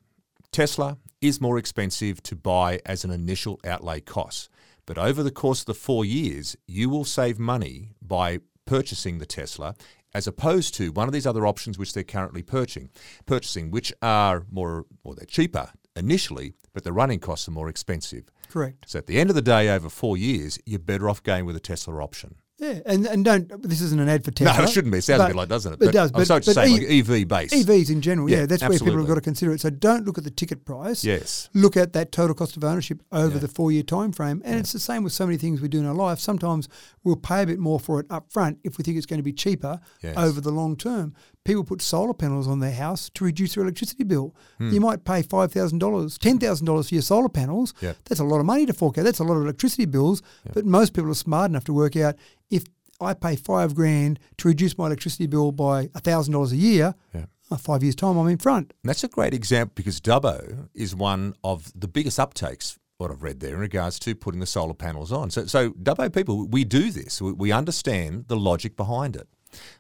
Tesla is more expensive to buy as an initial outlay cost. But over the course of the four years, you will save money by purchasing the Tesla as opposed to one of these other options which they're currently purchasing, purchasing which are more, or they're cheaper initially, but the running costs are more expensive. Correct. So at the end of the day, over four years, you're better off going with a Tesla option. Yeah, and and don't. This isn't an ad for Tesla. No, it shouldn't be. It sounds a bit like, doesn't it? It does, I'm but- sorry to but say, E- like EV based. EVs in general, yeah, Yeah, that's where people have got to consider it. So don't look at the ticket price. Yes. Look at that total cost of ownership over Yeah. the four-year time frame, and it's the same with so many things we do in our life. Sometimes we'll pay a bit more for it up front if we think it's going to be cheaper Yes. over the long term. People put solar panels on their house to reduce their electricity bill. Hmm. You might pay five thousand dollars, ten thousand dollars for your solar panels. Yeah. That's a lot of money to fork out. That's a lot of electricity bills. But most people are smart enough to work out if I pay five grand to reduce my electricity bill by thousand dollars a year. Yeah. uh, five years time, I'm in front. And that's a great example because Dubbo is one of the biggest uptakes, what I've read there, in regards to putting the solar panels on. So, so Dubbo people, we do this. We, we understand the logic behind it.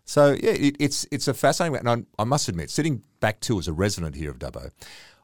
So, yeah, it, it's it's a fascinating. And I, I must admit, sitting back too as a resident here of Dubbo,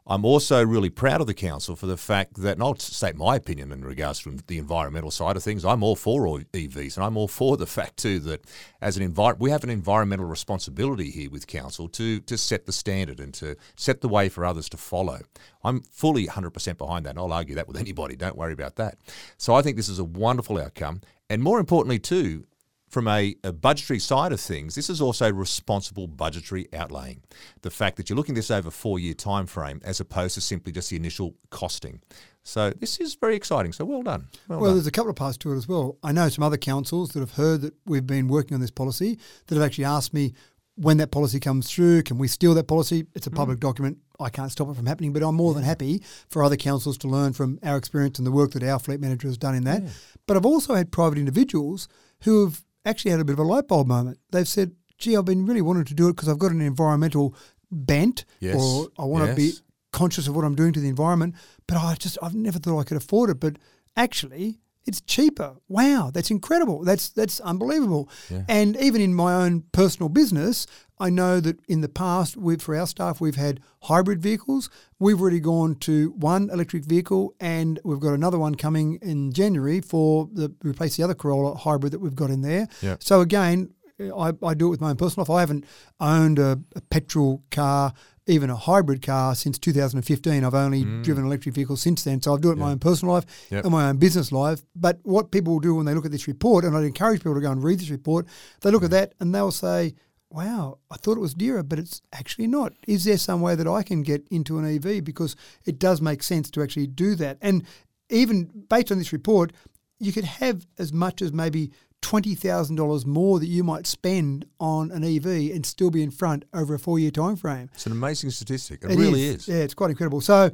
I'm also really proud of the council for the fact that, and I'll state my opinion in regards to the environmental side of things. I'm all for all EVs, and I'm all for the fact too that as an envir- we have an environmental responsibility here with council to to set the standard and to set the way for others to follow. I'm fully 100% behind that, and I'll argue that with anybody. Don't worry about that. So I think this is a wonderful outcome, and more importantly too, from a, a budgetary side of things, this is also responsible budgetary outlaying. The fact that you're looking at this over a four-year time frame as opposed to simply just the initial costing. So this is very exciting. So well done. Well, Well, done. there's a couple of parts to it as well. I know some other councils that have heard that we've been working on this policy that have actually asked me when that policy comes through, can we steal that policy? It's a Mm. public document. I can't stop it from happening, but I'm more than happy for other councils to learn from our experience and the work that our fleet manager has done in that. But I've also had private individuals who have actually had a bit of a light bulb moment. They've said, gee, I've been really wanting to do it because I've got an environmental bent Yes. or I want to be conscious of what I'm doing to the environment, but I just I've never thought I could afford it. But actually, it's cheaper. Wow, that's incredible. That's that's unbelievable. Yeah. And even in my own personal business, I know that in the past, we for our staff, we've had hybrid vehicles. We've already gone to one electric vehicle, and we've got another one coming in January for the replace the other Corolla hybrid that we've got in there. Yeah. So again, I, I do it with my own personal life. I haven't owned a, a petrol car, even a hybrid car, since 2015. I've only mm. driven electric vehicles since then. So I've done it in my own personal life Yep. and my own business life. But what people will do when they look at this report, and I'd encourage people to go and read this report, they look at mm. that and they'll say, wow, I thought it was dearer, but it's actually not. Is there some way that I can get into an EV? Because it does make sense to actually do that. And even based on this report, you could have as much as maybe $20,000 more that you might spend on an EV and still be in front over a four year time frame. It's an amazing statistic. It, really is. Yeah, it's quite incredible. So,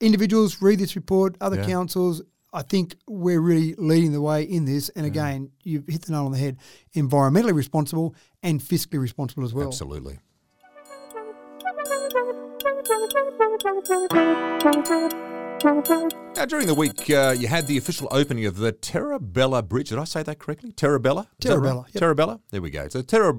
individuals read this report, other Yeah. councils. I think we're really leading the way in this. And again, you've hit the nail on the head environmentally responsible and fiscally responsible as well. Absolutely. Now, during the week, uh, you had the official opening of the Terrabella Bridge. Did I say that correctly? Terrabella? That right? Terrabella, yep. Terrabella? There we go. So, Terra.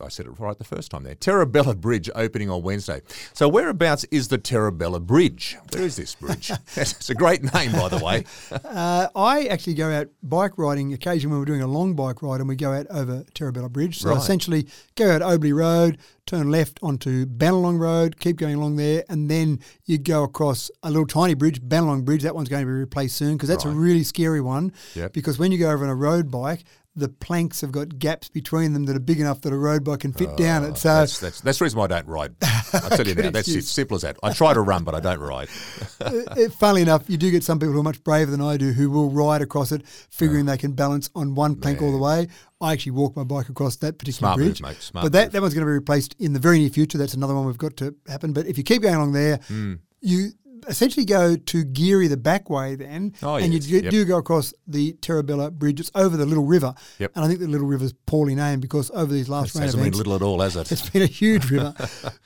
I said it right the first time there. Terrabella Bridge opening on Wednesday. So, whereabouts is the Terrabella Bridge? Where is this bridge? it's a great name, by the way. Uh, I actually go out bike riding occasionally when we're doing a long bike ride and we go out over Terrabella Bridge. So Right. essentially go out Obley Road, turn left onto Benolong Road, keep going along there, and then you go across a little tiny bridge, Benolong Bridge. That one's going to be replaced soon because that's Right. a really scary one. Yep. Because when you go over on a road bike, the planks have got gaps between them that are big enough that a road bike can fit down it. So Oh, That's, that's, that's the reason why I don't ride. I'll tell you now, that's it. Simple as that. I try to run, but I don't ride. uh, funnily enough, you do get some people who are much braver than I do who will ride across it, figuring they can balance on one plank all the way. I actually walk my bike across that particular Smart move, bridge. mate, smart but that, move. that one's going to be replaced in the very near future. That's another one we've got to happen. But if you keep going along there, Hmm. you essentially go to Geurie the back way then, Oh, and yes, you do, yep. do go across the Terrabella Bridge. It's over the Little River. Yep. And I think the Little River's poorly named because over these last years. It rain hasn't been events, little at all, has it? it's been a huge river.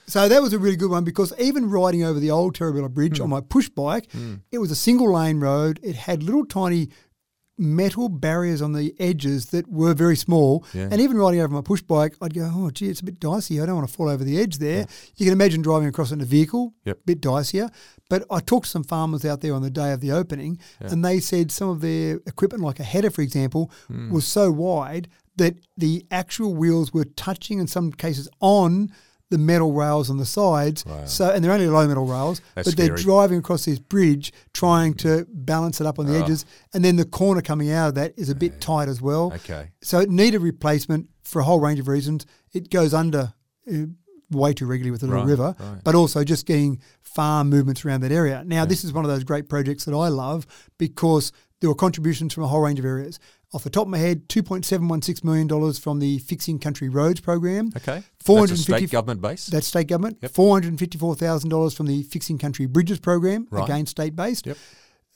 So that was a really good one because even riding over the old Terrabella Bridge Hmm. on my push bike, it was a single lane road. It had little tiny metal barriers on the edges that were very small. Yeah. And even riding over my push bike, I'd go, oh, gee, it's a bit dicey. I don't want to fall over the edge there. You can imagine driving across in a vehicle, Yep. bit dicier. But I talked to some farmers out there on the day of the opening, and they said some of their equipment, like a header, for example, Hmm. was so wide that the actual wheels were touching, in some cases, on the metal rails on the sides. Wow. So, and they're only low metal rails, That's but they're scary. driving across this bridge, trying to balance it up on the Oh. edges, and then the corner coming out of that is a bit tight as well. Okay. So it needed replacement for a whole range of reasons. It goes under uh, way too regularly with the little Right, river, right. but also just getting farm movements around that area. Now, this is one of those great projects that I love because there were contributions from a whole range of areas. Off the top of my head, $2.716 million from the Fixing Country Roads program. Okay. That's 450 state government base. That's state government. Yep. $454,000 from the Fixing Country Bridges program, Right. again state based. Yep.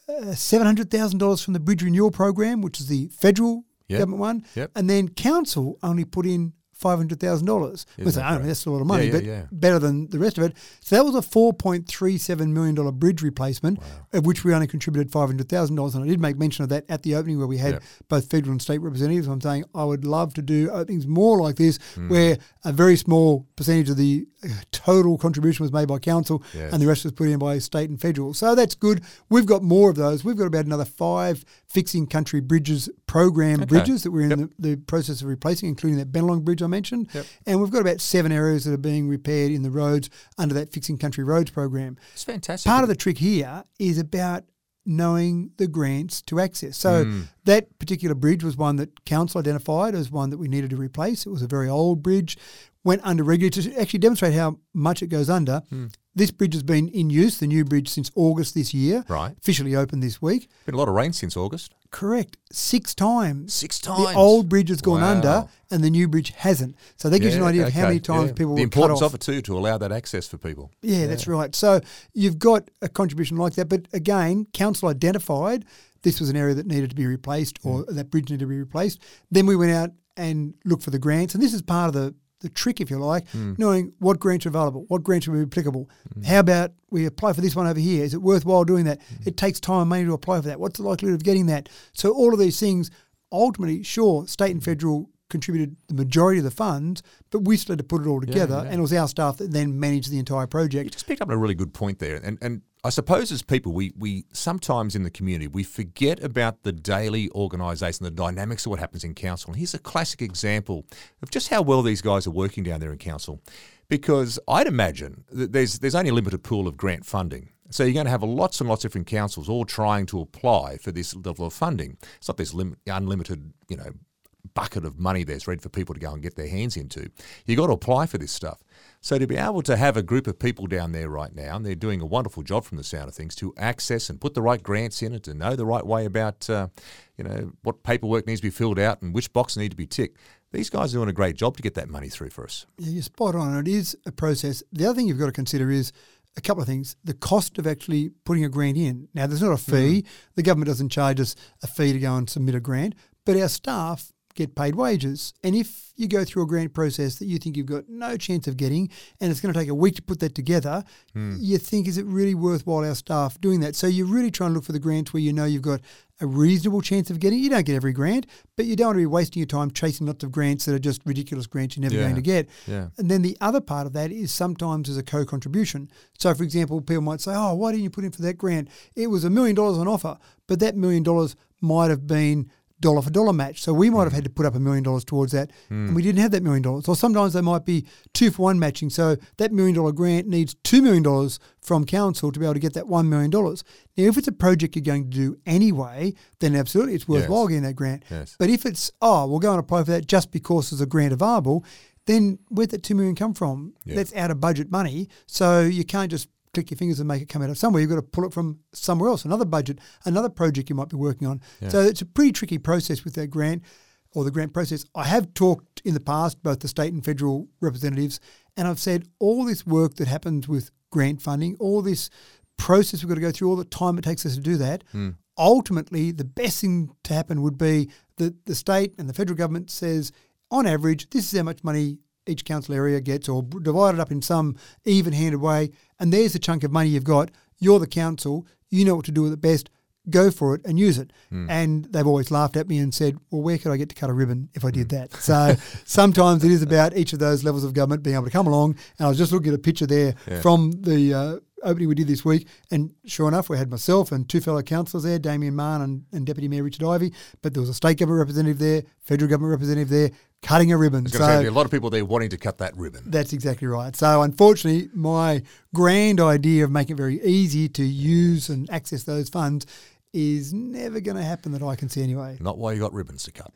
Uh, $700,000 from the Bridge Renewal program, which is the federal Yep. government one. Yep. And then council only put in $500,000. We say, oh, that's a lot of money, Yeah, but yeah. better than the rest of it. So that was a $4.37 million bridge replacement, of which we only contributed $500,000. And I did make mention of that at the opening where we had both federal and state representatives. I'm saying I would love to do openings more like this, Hmm. where a very small percentage of the uh, total contribution was made by council Yes. and the rest was put in by state and federal. So that's good. We've got more of those. We've got about another five fixing country bridges program Okay. bridges that we're in Yep. the, the process of replacing, including that Benolong Bridge I mentioned. Yep. And we've got about seven areas that are being repaired in the roads under that fixing country roads program. It's fantastic. Part of the trick here is about knowing the grants to access. So Hmm. that particular bridge was one that council identified as one that we needed to replace. It was a very old bridge, went under regularly to actually demonstrate how much it goes under. Hmm. This bridge has been in use, the new bridge, since August this year. Right. Officially opened this week. Been a lot of rain since August. Correct. Six times. Six times. The old bridge has gone Wow. under and the new bridge hasn't. So that gives you an Yeah, idea of how many times yeah. people The were cut importance off. of it too to allow that access for people. Yeah, that's right. So you've got a contribution like that, but again, council identified this was an area that needed to be replaced or Mm. that bridge needed to be replaced. Then we went out and looked for the grants, and this is part of the the trick, if you like, Mm. knowing what grants are available, what grants will be applicable. How about we apply for this one over here? Is it worthwhile doing that? Mm. It takes time and money to apply for that. What's the likelihood of getting that? So all of these things, ultimately, sure, state and federal contributed the majority of the funds, but we still had to put it all together, yeah. and it was our staff that then managed the entire project. You just picked up a really good point there. And, and I suppose as people, we, we sometimes in the community, we forget about the daily organisation, the dynamics of what happens in council. And here's a classic example of just how well these guys are working down there in council. Because I'd imagine that there's, there's only a limited pool of grant funding. So you're going to have lots and lots of different councils all trying to apply for this level of funding. It's not this lim- unlimited, you know, bucket of money there's ready for people to go and get their hands into. You've got to apply for this stuff. So to be able to have a group of people down there right now, and they're doing a wonderful job from the sound of things, to access and put the right grants in it, to know the right way about, uh, you know, what paperwork needs to be filled out and which boxes need to be ticked. These guys are doing a great job to get that money through for us. Yeah, you're spot on. It is a process. The other thing you've got to consider is a couple of things. The cost of actually putting a grant in. Now, there's not a fee. Mm. The government doesn't charge us a fee to go and submit a grant, but our staff get paid wages. And if you go through a grant process that you think you've got no chance of getting and it's going to take a week to put that together, mm. you think, is it really worthwhile our staff doing that? So you're really trying to look for the grants where you know you've got a reasonable chance of getting. You don't get every grant, but you don't want to be wasting your time chasing lots of grants that are just ridiculous grants you're never yeah. going to get. Yeah. And then the other part of that is sometimes there's a co-contribution. So, for example, people might say, "Oh, why didn't you put in for that grant? It was a million dollars on offer, but that million dollars might have been dollar for dollar match. So we might have had to put up a million dollars towards that, mm. and we didn't have that million dollars. Or sometimes they might be two for one matching. So that million dollar grant needs two million dollars from council to be able to get that one million dollars. Now, if it's a project you're going to do anyway, then absolutely it's worthwhile yes. getting that grant. Yes. But if it's oh, we'll go and apply for that just because there's a grant available, then where'd that two million come from? Yeah. That's out of budget money. So you can't just click your fingers and make it come out of somewhere. You've got to pull it from somewhere else, another budget, another project you might be working on. Yeah. So it's a pretty tricky process with that grant or the grant process. I have talked in the past, both the state and federal representatives, and I've said all this work that happens with grant funding, all this process we've got to go through, all the time it takes us to do that. Mm. Ultimately, the best thing to happen would be that the state and the federal government says, on average, this is how much money each council area gets or divide it up in some even handed way. And there's the chunk of money you've got. You're the council. You know what to do with it best. Go for it and use it. Mm. And they've always laughed at me and said, well, where could I get to cut a ribbon if I did mm. that? So sometimes it is about each of those levels of government being able to come along. And I was just looking at a picture there yeah. from the uh, opening we did this week. And sure enough, we had myself and two fellow councillors there, Damien Mahon and, and Deputy Mayor Richard Ivey. But there was a state government representative there, federal government representative there, cutting a ribbon. So say, a lot of people there wanting to cut that ribbon. That's exactly right. So unfortunately, my grand idea of making it very easy to use and access those funds is never going to happen that I can see anyway. Not while you got ribbons to cut.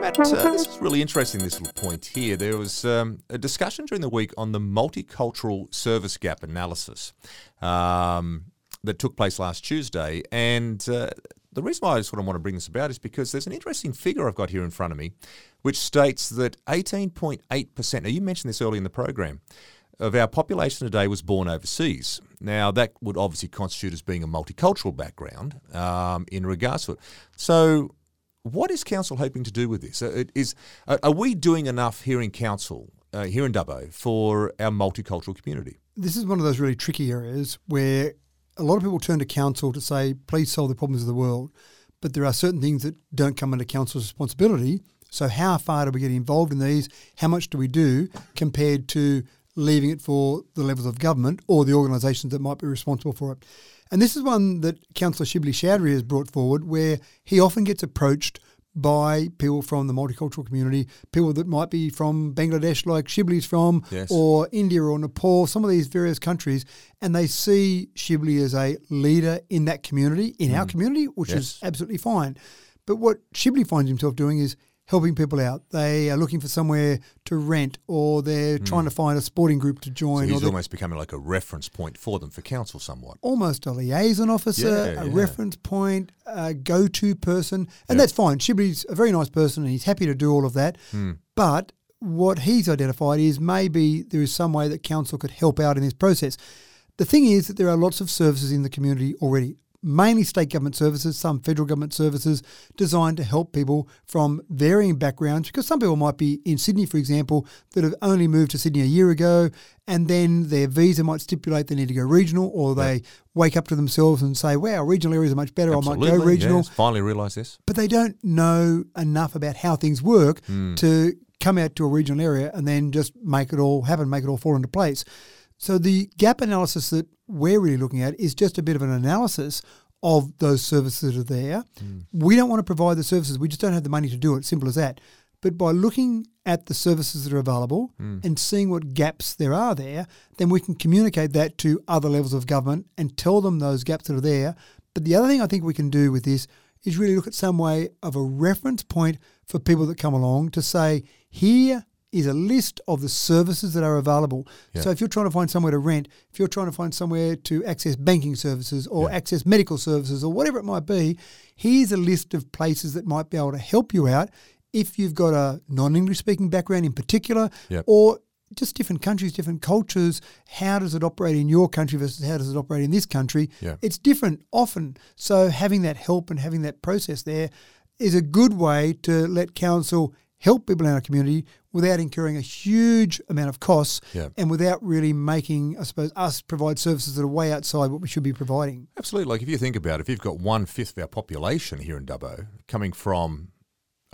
Matt, uh, this is really interesting, this little point here. There was um, a discussion during the week on the multicultural service gap analysis um, that took place last Tuesday. And uh, the reason why I sort of want to bring this about is because there's an interesting figure I've got here in front of me, which states that 18.8%, now you mentioned this early in the program, of our population today was born overseas. Now, that would obviously constitute as being a multicultural background um, in regards to it. So, what is council hoping to do with this? Uh, is are we doing enough here in council, uh, here in Dubbo, for our multicultural community? This is one of those really tricky areas where a lot of people turn to council to say, please solve the problems of the world. But there are certain things that don't come under council's responsibility. So, how far do we get involved in these? How much do we do compared to leaving it for the levels of government or the organisations that might be responsible for it? And this is one that Councillor Shibli Chowdhury has brought forward, where he often gets approached by people from the multicultural community, people that might be from Bangladesh, like Shibli's from, yes. or India or Nepal, some of these various countries, and they see Shibli as a leader in that community, in mm. our community, which yes. is absolutely fine. But what Shibli finds himself doing is helping people out. They are looking for somewhere to rent, or they're mm. trying to find a sporting group to join. So he's almost becoming like a reference point for them for council, somewhat. Almost a liaison officer, yeah, a yeah. reference point, a go-to person, and that's fine. Shibli's a very nice person, and he's happy to do all of that. Mm. But what he's identified is maybe there is some way that council could help out in this process. The thing is that there are lots of services in the community already mainly state government services, some federal government services designed to help people from varying backgrounds. Because some people might be in Sydney, for example, that have only moved to Sydney a year ago, and then their visa might stipulate they need to go regional, or they yeah. wake up to themselves and say, wow, regional areas are much better, Absolutely, I might go regional. Yes, finally realise this. But they don't know enough about how things work mm. to come out to a regional area and then just make it all happen, make it all fall into place. So the gap analysis that we're really looking at is just a bit of an analysis of those services that are there. Mm. We don't want to provide the services. We just don't have the money to do it. Simple as that. But by looking at the services that are available mm. and seeing what gaps there are there, then we can communicate that to other levels of government and tell them those gaps that are there. But the other thing I think we can do with this is really look at some way of a reference point for people that come along to say, here is a list of the services that are available. Yeah. So if you're trying to find somewhere to rent, if you're trying to find somewhere to access banking services or Yeah. access medical services or whatever it might be, here's a list of places that might be able to help you out if you've got a non-English speaking background in particular Yep. or just different countries, different cultures. How does it operate in your country versus how does it operate in this country? Yeah. It's different often. So having that help and having that process there is a good way to let council help people in our community without incurring a huge amount of costs Yeah. and without really making, I suppose, us provide services that are way outside what we should be providing. Absolutely. Like if you think about it, if you've got one fifth of our population here in Dubbo coming from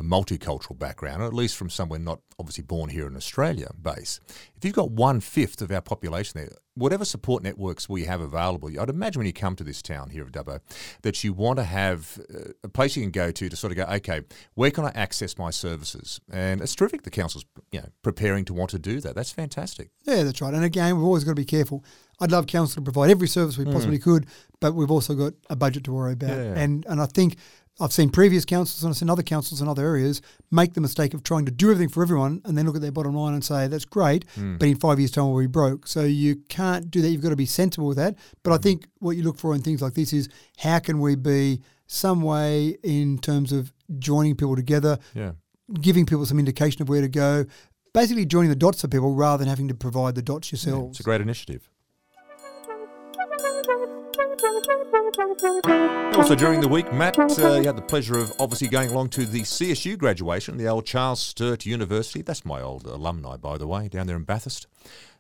a multicultural background, or at least from somewhere not obviously born here in Australia base, if you've got one fifth of our population there, whatever support networks we have available, I'd imagine when you come to this town here of Dubbo, that you want to have uh, a place you can go to to sort of go, okay, where can I access my services? And it's terrific the council's you know preparing to want to do that. That's fantastic. Yeah, that's right. And again, we've always got to be careful. I'd love council to provide every service we possibly could, but we've also got a budget to worry about. Mm. Yeah. And and I think I've seen previous councils and I've seen other councils in other areas make the mistake of trying to do everything for everyone and then look at their bottom line and say, that's great, Mm. but in five years' time we'll be broke. So you can't do that. You've got to be sensible with that. But I Mm. think what you look for in things like this is how can we be some way in terms of joining people together, Yeah. giving people some indication of where to go, basically joining the dots for people rather than having to provide the dots Yeah. It's a great initiative. Also, during the week, Matt, uh, you had the pleasure of obviously going along to the CSU graduation, the old Charles Sturt University. That's my old alumni, by the way, down there in Bathurst.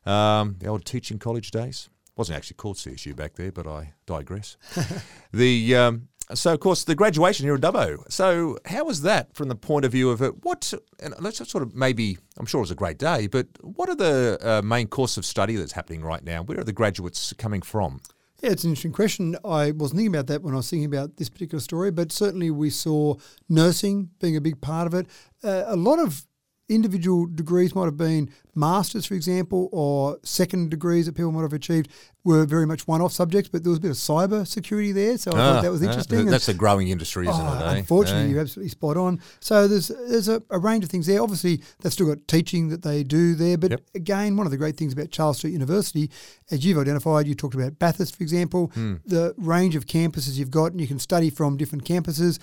Um, the old teaching college days. Wasn't actually called CSU back there, but I digress. the um, so, of course, the graduation here in Dubbo. So, how was that from the point of view of it? What, and let's sort of maybe, I'm sure it was a great day, but what are the uh, main course of study that's happening right now? Where are the graduates coming from? Yeah, it's an interesting question. I wasn't thinking about that when I was thinking about this particular story, but certainly we saw nursing being a big part of it. Uh, a lot of individual degrees might have been masters, for example, or second degrees that people might have achieved were very much one-off subjects, but there was a bit of cyber security there, so I thought that was Ah, interesting. ah, And- that's a growing industry, isn't Oh, it? eh? Unfortunately, Eh? you're absolutely spot on. So there's there's a, a range of things there. Obviously, they've still got teaching that they do there. But Yep. again, one of the great things about Charles Sturt University, as you've identified, you talked about Bathurst, for example, Hmm. the range of campuses you've got, and you can study from different campuses.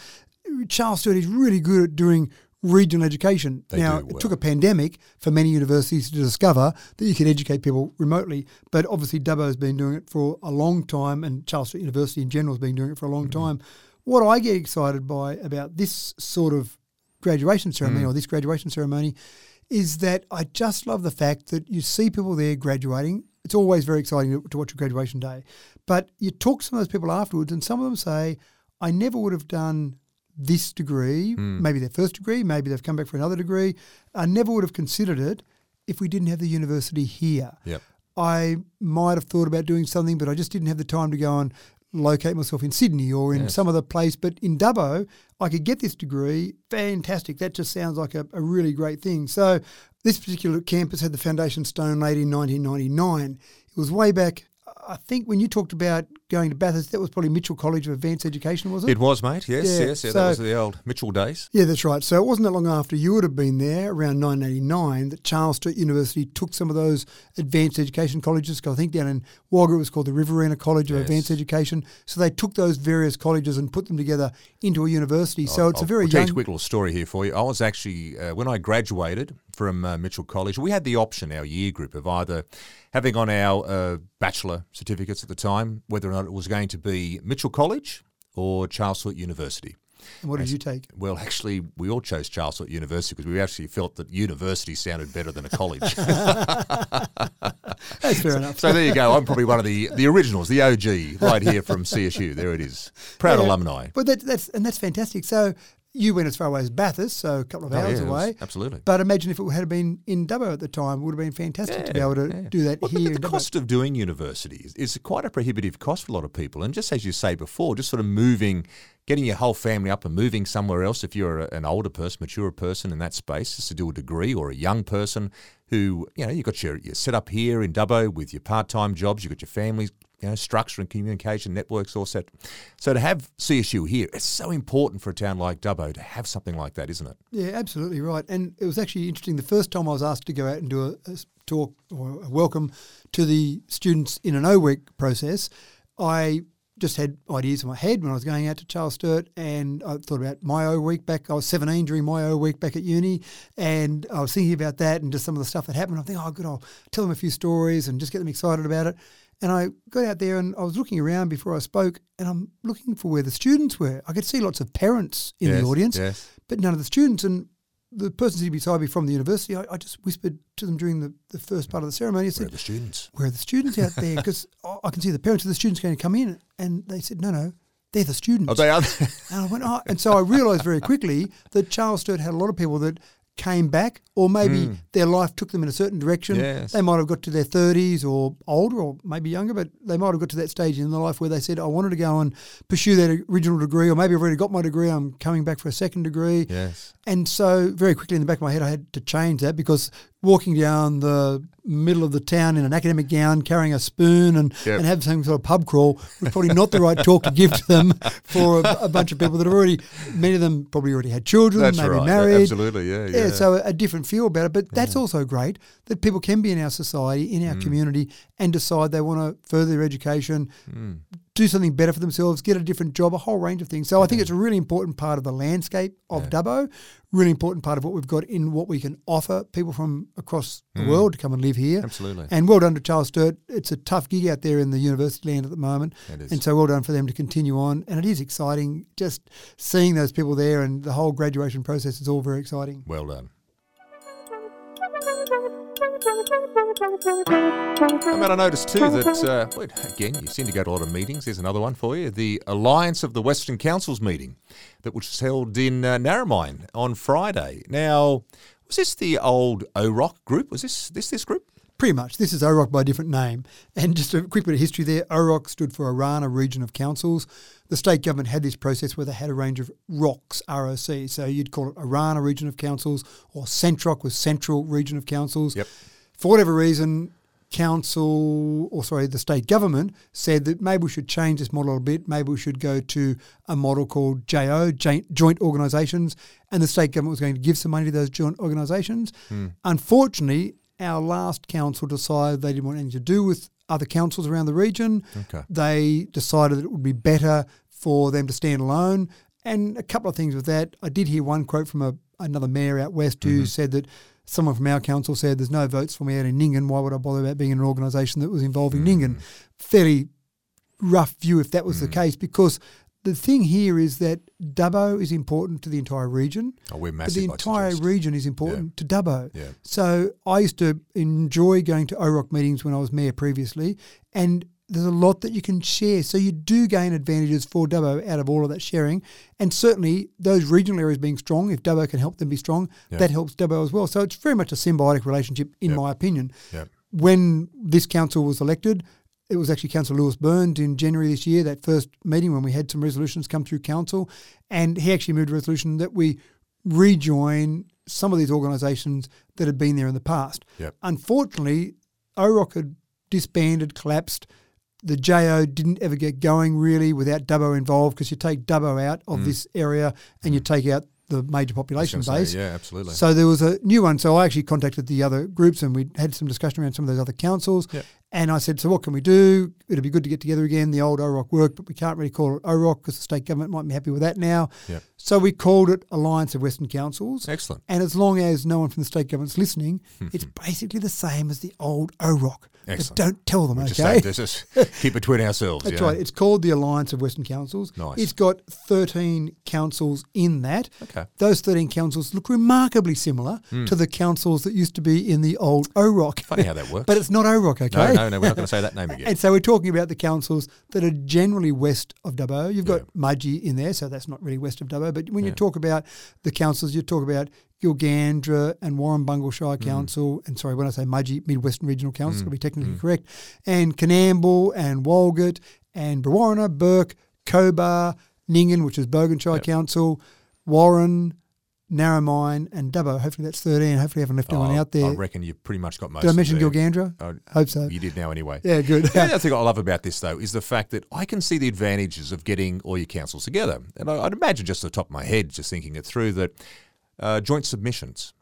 Charles Sturt is really good at doing regional education. They now, well. it took a pandemic for many universities to discover that you can educate people remotely, but obviously Dubbo has been doing it for a long time, and Charles Sturt University in general has been doing it for a long Mm-hmm. time. What I get excited by about this sort of graduation ceremony Mm. or this graduation ceremony is that I just love the fact that you see people there graduating. It's always very exciting to, to watch a graduation day. But you talk to some of those people afterwards, and some of them say, I never would have done this degree, Hmm. maybe their first degree, maybe they've come back for another degree. I never would have considered it if we didn't have the university here. Yep. I might have thought about doing something, but I just didn't have the time to go and locate myself in Sydney or in Yes. some other place. But in Dubbo, I could get this degree. Fantastic. That just sounds like a, a really great thing. So this particular campus had the foundation stone laid in 1999. It was way back. I think when you talked about going to Bathurst, that was probably Mitchell College of Advanced Education, was it? It was, mate. Yes, Yeah, yes, yeah. so- that was the old Mitchell days. Yeah, that's right. So it wasn't that long after you would have been there, around 1989, that Charles Sturt University took some of those advanced education colleges. I think down in Wagga it was called the Riverina College of Yes. Advanced Education. So they took those various colleges and put them together into a university. So it's I'll, a very I'll tell you a quick little story here for you. I was actually, uh, when I graduated from uh, Mitchell College, we had the option, our year group, of either having on our uh, bachelor certificates at the time, whether or not it was going to be Mitchell College or Charles Sturt University. And what did you take? Well, actually, we all chose Charles Sturt University because we actually felt that university sounded better than a college. That's fair enough. so there you go. I'm probably one of the, the originals, the OG, right here from CSU. There it is. Proud Yeah. alumni. But that, that's and that's fantastic. So you went as far away as Bathurst, so a couple of Oh, hours yeah, it was- away. absolutely. But imagine if it had been in Dubbo at the time, it would have been fantastic to be able to yeah. do that Well, here. The cost of doing university is, is quite a prohibitive cost for a lot of people. And just as you say before, just sort of moving, getting your whole family up and moving somewhere else, if you're a, an older person, mature person in that space, just to do a degree, or a young person who, you know, you've got your, your set up here in Dubbo with your part time jobs, you've got your families you know, structure and communication networks all set. So to have CSU here, it's so important for a town like Dubbo to have something like that, isn't it? Yeah, absolutely right. And it was actually interesting. The first time I was asked to go out and do a, a talk or a welcome to the students in an O week process, I just had ideas in my head when I was going out to Charles Sturt, and I thought about my O week back. I was 17 during my O week back at uni, and I was thinking about that and just some of the stuff that happened. I think, oh, good, I'll tell them a few stories and just get them excited about it. And I got out there and I was looking around before I spoke, and I'm looking for where the students were. I could see lots of parents in Yes, the audience, yes. but none of the students. And the person sitting beside me from the university, I, I just whispered to them during the, the first part of the ceremony. I Where said, are the students? where are the students out there? Because I can see the parents of the students going to come in. And they said, no, no, they're the students. Oh, they are. and I went, oh. And so I realised very quickly that Charles Sturt had a lot of people that came back or maybe hmm. their life took them in a certain direction. Yes. They might have got to their 30s or older or maybe younger, but they might have got to that stage in their life where they said, I wanted to go and pursue that original degree or maybe I've already got my degree, I'm coming back for a second degree. yes. And so, very quickly in the back of my head, I had to change that because walking down the middle of the town in an academic gown, carrying a spoon, and, Yep. and have some sort of pub crawl was probably not the right talk to give to them for a, a bunch of people that have already, many of them probably already had children, That's maybe right. married. Absolutely, yeah, Yeah, yeah. so a, a different feel about it. But that's also great that people can be in our society, in Mm. our community, and decide they want to further their education, Mm. Do something better for themselves, get a different job, a whole range of things. So I think it's a really important part of the landscape of Dubbo, really important part of what we've got in what we can offer people from across the world to come and live here. Mm. Absolutely. And well done to Charles Sturt. It's a tough gig out there in the university land at the moment. It is. And so well done for them to continue on. And it is exciting just seeing those people there and the whole graduation process is all very exciting. Well done. And I noticed too that, uh, again, you seem to go to a lot of meetings. There's another one for you. The Alliance of the Western Councils meeting that which was held in uh, Narromine on Friday. Now, was this the old OROC group? Was this this this group? Pretty much. This is OROC by a different name. And just a quick bit of history there. OROC stood for Orana Region of Councils. The state government had this process where they had a range of ROCs, ROC. So you'd call it Orana Region of Councils or Centroc was Central Region of Councils. Yep. For whatever reason, council, or sorry, the state government said that maybe we should change this model a bit. Maybe we should go to a model called JO, joint, joint organisations, and the state government was going to give some money to those joint organisations. Hmm. Unfortunately, our last council decided they didn't want anything to do with other councils around the region. Okay. They decided that it would be better for them to stand alone. And a couple of things with that. I did hear one quote from a, another mayor out west who mm-hmm. said that someone from our council said, There's no votes for me out in Nyngan. Why would I bother about being in an organisation that was involving Nyngan? Mm. Fairly rough view if that was the mm. case, because the thing here is that Dubbo is important to the entire region. Oh, we're But massive. the entire region is important to Dubbo. Yeah. So I used to enjoy going to OROC meetings when I was mayor previously, and there's a lot that you can share. So you do gain advantages for Dubbo out of all of that sharing. And certainly those regional areas being strong, if Dubbo can help them be strong, Yeah. that helps Dubbo as well. So it's very much a symbiotic relationship, in my opinion. When this council was elected, it was actually Councillor Lewis Burns in January this year, that first meeting when we had some resolutions come through council. And he actually moved a resolution that we rejoin some of these organisations that had been there in the past. Yep. Unfortunately, OROC had disbanded, collapsed. The JO didn't ever get going really without Dubbo involved because you take Dubbo out of this area and you take out the major population Mm. base. say, yeah, absolutely. So there was a new one. So I actually contacted the other groups and we had some discussion around some of those other councils. Yep. And I said, so what can we do? It'd be good to get together again. The old OROC worked, but we can't really call it OROC because the state government might be happy with that now. Yep. So we called it Alliance of Western Councils. Excellent. And as long as no one from the state government's listening, mm-hmm. it's basically the same as the old OROC. Excellent. But don't tell them, Just, okay? say, just keep between ourselves. That's yeah. right. It's called the Alliance of Western Councils. Nice. It's got 13 councils in that. Okay. Those 13 councils look remarkably similar hmm. to the councils that used to be in the old OROC. Funny how that works. but it's not OROC, okay? no, no, no. We're not going to say that name again. And so we're talking about the councils that are generally west of Dubbo. You've got Yeah. Mudgee in there, so that's not really west of Dubbo. But when you talk about the councils, you talk about Gilgandra and Warrumbungle Shire Mm. Council, and sorry, when I say Mudgee, Midwestern Regional Council, to be technically correct, and Coonamble and Walgett and Brewarrina, Bourke, Cobar, Nyngan, which is Bogan Shire Council, Warren, Narromine, and Dubbo. Hopefully that's 13. Hopefully I haven't left anyone Oh, out there. I reckon you've pretty much got most. Did I mention. Gilgandra? Oh, Hope so. You did now anyway. Yeah, good. The other thing I love about this, though, is the fact that I can see the advantages of getting all your councils together. And I, I'd imagine, just at the top of my head, just thinking it through, that uh, joint submissions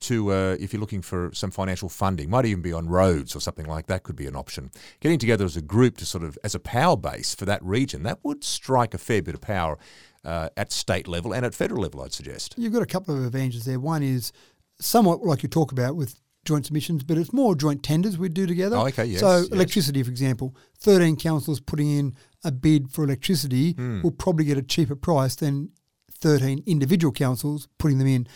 to uh, if you're looking for some financial funding, might even be on roads or something like that, could be an option. Getting together as a group to sort of as a power base for that region, that would strike a fair bit of power uh, at state level and at federal level. I'd suggest. You've got a couple of advantages there. One is somewhat like you talk about with joint submissions, but it's more joint tenders we do together. Oh, okay, yes, So yes. electricity, for example, 13 councils putting in a bid for electricity Hmm. will probably get a cheaper price than 13 individual councils putting them in.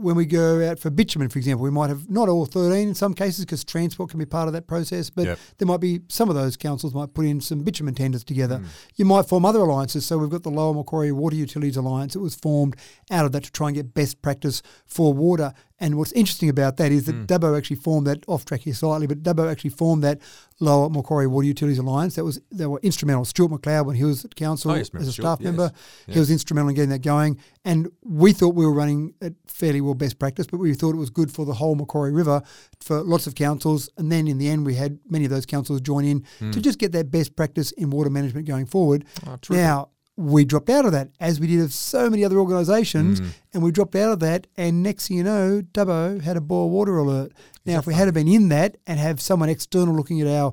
When we go out for bitumen, for example, we might have not all 13 in some cases because transport can be part of that process, but Yep. there might be some of those councils might put in some bitumen tenders together. Hmm. You might form other alliances. So we've got the Lower Macquarie Water Utilities Alliance. It was formed out of that to try and get best practice for water. And what's interesting about that is that Hmm. Dubbo actually formed that off track here slightly, but Dubbo actually formed that Lower Macquarie Water Utilities Alliance. That was they were instrumental. Stuart McLeod when he was at council Oh, yes, as a Stuart, staff yes. member, Yeah. he was instrumental in getting that going. And we thought we were running at fairly well best practice, but we thought it was good for the whole Macquarie River for lots of councils. And then in the end, we had many of those councils join in Hmm. to just get that best practice in water management going forward. Oh, now, we dropped out of that, as we did of so many other organisations, Hmm. and we dropped out of that. And next thing you know, Dubbo had a boil water alert. Now, if we had been in that and have someone external looking at our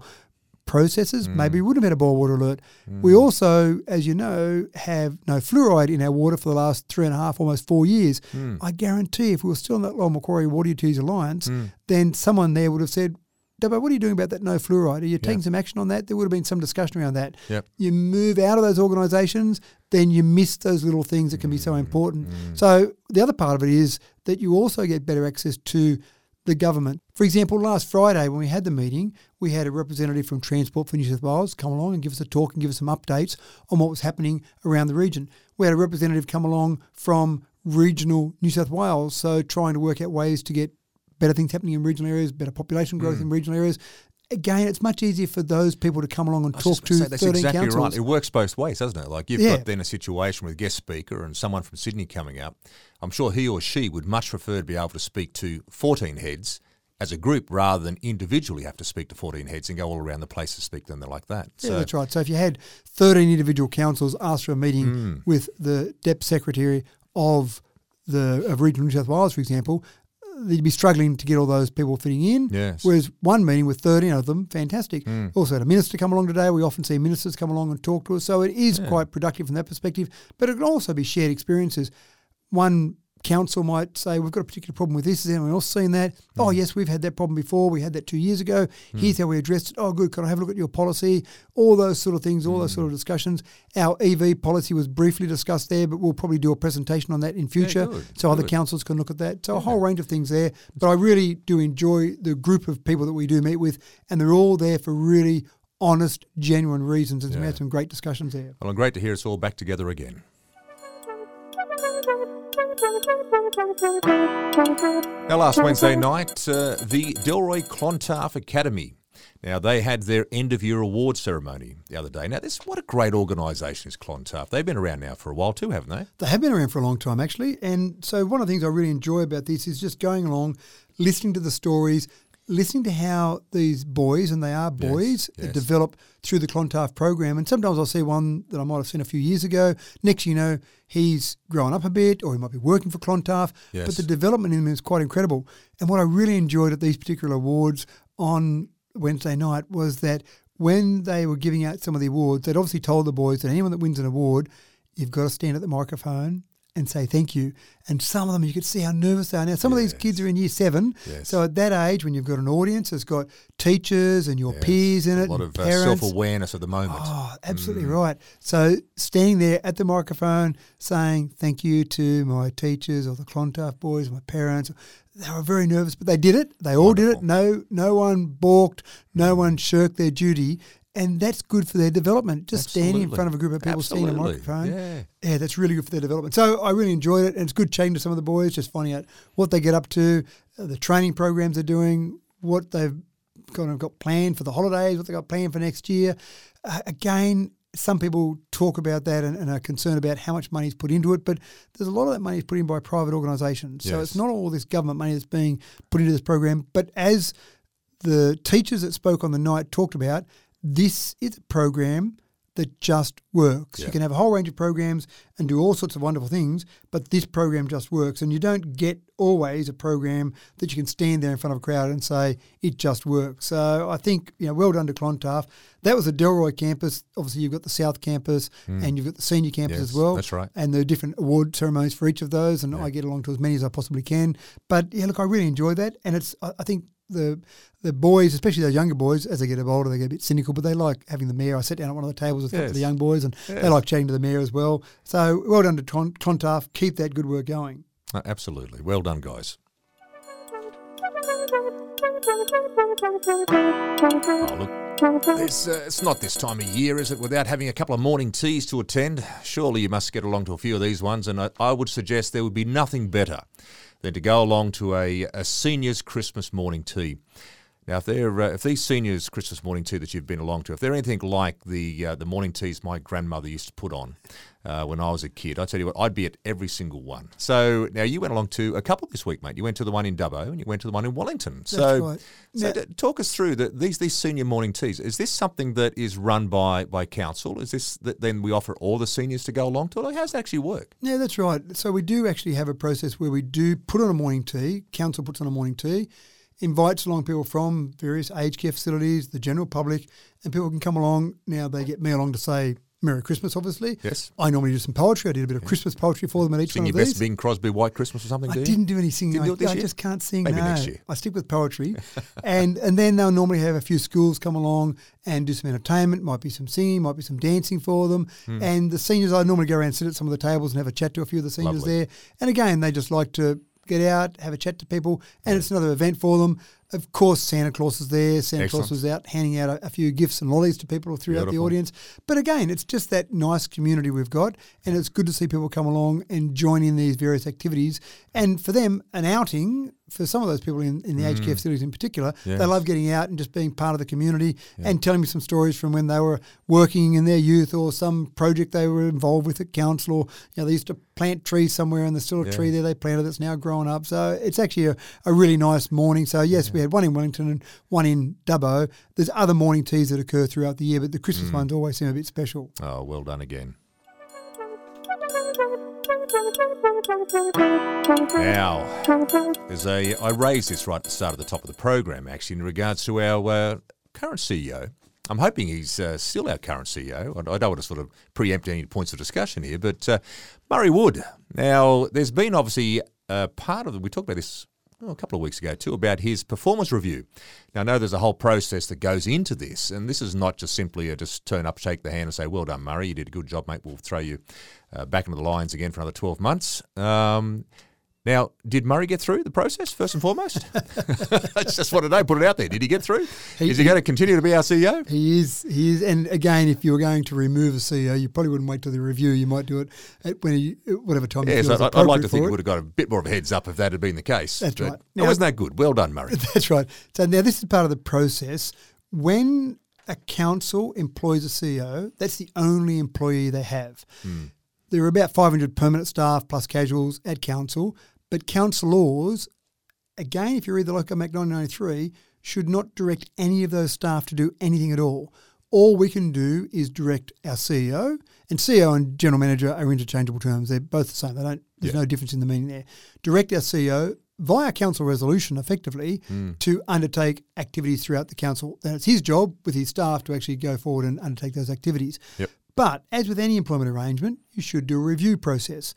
processes, mm. maybe we would have had a boil water alert. Mm. We also, as you know, have no fluoride in our water for the last three and a half, almost four years. Mm. I guarantee if we were still in that Lower Macquarie Water Utilities Alliance, then someone there would have said, Dubbo, what are you doing about that no fluoride? Are you taking some action on that? There would have been some discussion around that. Yep. You move out of those organisations, then you miss those little things that can be so mm, important. Mm. So the other part of it is that you also get better access to the government. For example, last Friday when we had the meeting, we had a representative from Transport for New South Wales come along and give us a talk and give us some updates on what was happening around the region. We had a representative come along from regional New South Wales, so trying to work out ways to get better things happening in regional areas, better population growth in regional areas. Again, it's much easier for those people to come along and talk to say, that's 13 exactly councils. right. It works both ways, doesn't it? Like you've Yeah. got then a situation with a guest speaker and someone from Sydney coming up. I'm sure he or she would much prefer to be able to speak to 14 heads as a group rather than individually have to speak to 14 heads and go all around the place to speak to them like that. Yeah, that's right. So if you had 13 individual councils ask for a meeting Hmm. with the Dep Secretary of the of Regional New South Wales, for example, they'd be struggling to get all those people fitting in. Yes. Whereas one meeting with 13 of them, fantastic. Hmm. Also had a minister come along today. We often see ministers come along and talk to us. So it is quite productive from that perspective. But it can also be shared experiences. One council might say, we've got a particular problem with this. Has anyone else seen that? Hmm. Oh, yes, we've had that problem before. We had that two years ago. Here's how we addressed it. Oh, good. Can I have a look at your policy? All those sort of things, all those Hmm. sort of discussions. Our EV policy was briefly discussed there, but we'll probably do a presentation on that in future good, so other councils can look at that. So a whole range of things there. But I really do enjoy the group of people that we do meet with, and they're all there for really honest, genuine reasons. And we Yeah. had some great discussions there. Well, and great to hear it's all back together again. Now, last Wednesday night, uh, the Delroy Clontarf Academy. Now, they had their end of year award ceremony the other day. Now, this what a great organisation is Clontarf. They've been around now for a while too, haven't they? They have been around for a long time, actually. And so, one of the things I really enjoy about this is just going along, listening to the stories, listening to how these boys, and they are boys, yes. Uh, develop through the Clontarf program. And sometimes I'll see one that I might have seen a few years ago. Next, you know, he's grown up a bit, or he might be working for Clontarf. Yes. But the development in him is quite incredible. And what I really enjoyed at these particular awards on Wednesday night was that when they were giving out some of the awards, they'd obviously told the boys that anyone that wins an award, you've got to stand at the microphone and say thank you. And some of them, you could see how nervous they are. Now, some of these kids are in year seven. Yes. So at that age, when you've got an audience that's got teachers and your Yes. peers in a it, lot and of uh, self awareness at the moment. Oh, absolutely right. So standing there at the microphone saying thank you to my teachers or the Clontarf boys, my parents, they were very nervous, but they did it. They all did it. No, no one balked. No one shirked their duty. And that's good for their development. Just standing in front of a group of people, standing on a microphone. Yeah. Yeah, that's really good for their development. So I really enjoyed it, and it's good chatting to some of the boys, just finding out what they get up to, uh, the training programs they're doing, what they've kind of got planned for the holidays, what they got planned for next year. Uh, again, some people talk about that and, and, are concerned about how much money is put into it, but there's a lot of that money is put in by private organisations. So Yes. it's not all this government money that's being put into this program. But as the teachers that spoke on the night talked about, this is a program that just works. Yeah. You can have a whole range of programs and do all sorts of wonderful things, but this program just works. And you don't get always a program that you can stand there in front of a crowd and say it just works. So I think you know, well done to Clontarf. That was the Delroy campus. Obviously, you've got the South campus hmm. and you've got the senior campus. Yes, as well. that's right. And the different award ceremonies for each of those, and I get along to as many as I possibly can. But yeah, look, I really enjoy that, and it's I think the the boys, especially those younger boys, as they get older, they get a bit cynical, but they like having the mayor. I sat down at one of the tables with of the young boys, and they like chatting to the mayor as well. So well done to Clontarf. Keep that good work going. Uh, absolutely. Well done, guys. Oh, look. There's, uh, it's not this time of year, is it, without having a couple of morning teas to attend? Surely you must get along to a few of these ones, and I, I would suggest there would be nothing better than to go along to a, a seniors Christmas morning tea. Now, if they're uh, if these seniors Christmas morning tea that you've been along to, if they're anything like the uh, the morning teas my grandmother used to put on uh, when I was a kid, I tell you what, I'd be at every single one. So now you went along to a couple this week, mate. You went to the one in Dubbo and you went to the one in Wellington. so, right. so Now- d- talk us through that these these senior morning teas. Is this something that is run by by council? Is this that then we offer all the seniors to go along to? Like, how does that actually work? Yeah, that's right. So we do actually have a process where we do put on a morning tea. Council puts on a morning tea, invites along people from various aged care facilities, the general public, and people can come along. Now they get me along to say Merry Christmas, obviously. Yes. I normally do some poetry. I did a bit of Christmas poetry for them at each Sing one your of best. Bing Crosby White Christmas or something, I do didn't do any singing. Didn't I, I just can't sing. Maybe no. next year. I stick with poetry, and and then they'll normally have a few schools come along and do some entertainment. Might be some singing, might be some dancing for them. Hmm. And the seniors, I normally go around and sit at some of the tables and have a chat to a few of the seniors Lovely. there. And again, they just like to get out, have a chat to people, and it's another event for them. Of course, Santa Claus is there. Santa Excellent. Claus was out handing out a, a few gifts and lollies to people throughout the audience. But again, it's just that nice community we've got, and it's good to see people come along and join in these various activities. And for them, an outing for some of those people in, in the aged care facilities in particular, Mm. Yes. they love getting out and just being part of the community and telling me some stories from when they were working in their youth or some project they were involved with at council or you know they used to plant trees somewhere and there's still a tree there they planted that's now grown up. So it's actually a, a really nice morning. So yes, we had one in Wellington and one in Dubbo. There's other morning teas that occur throughout the year, but the Mm. Christmas ones always seem a bit special. Oh, well done again. Now, there's a. I raised this right at the start of the top of the program, actually, in regards to our uh, current CEO. I'm hoping he's uh, still our current CEO. I I don't want to sort of preempt any points of discussion here, but uh, Murray Wood. Now, there's been obviously uh, part of the. We talked about this a couple of weeks ago too about his performance review. Now, I know there's a whole process that goes into this, and this is not just simply a just turn up, shake the hand, and say, "Well done, Murray. You did a good job, mate. We'll throw you uh, back into the Lions again for another 12 months." Um, now, did Murray get through the process first and foremost? I just wanted to know, put it out there. Did he get through? He- is he going to continue to be our CEO? He is. He is. And again, if you were going to remove a CEO, you probably wouldn't wait till the review. You might do it at when you, whatever time. you Yes, feel is I'd, I'd like to think he would have got a bit more of a heads up if that had been the case. That's right. Now- wasn't that good. Well done, Murray. That's right. So now this is part of the process. When a council employs a CEO, that's the only employee they have. Hmm. There are about 500 permanent staff plus casuals at council, but councillors, again, if you read the Local Act 1993, should not direct any of those staff to do anything at all. All we can do is direct our CEO, and CEO and general manager are interchangeable terms. They're both the same. They don't. There's Yeah. no difference in the meaning there. Direct our CEO via council resolution, effectively, hmm. to undertake activities throughout the council. Then it's his job with his staff to actually go forward and undertake those activities. Yep. But as with any employment arrangement, you should do a review process.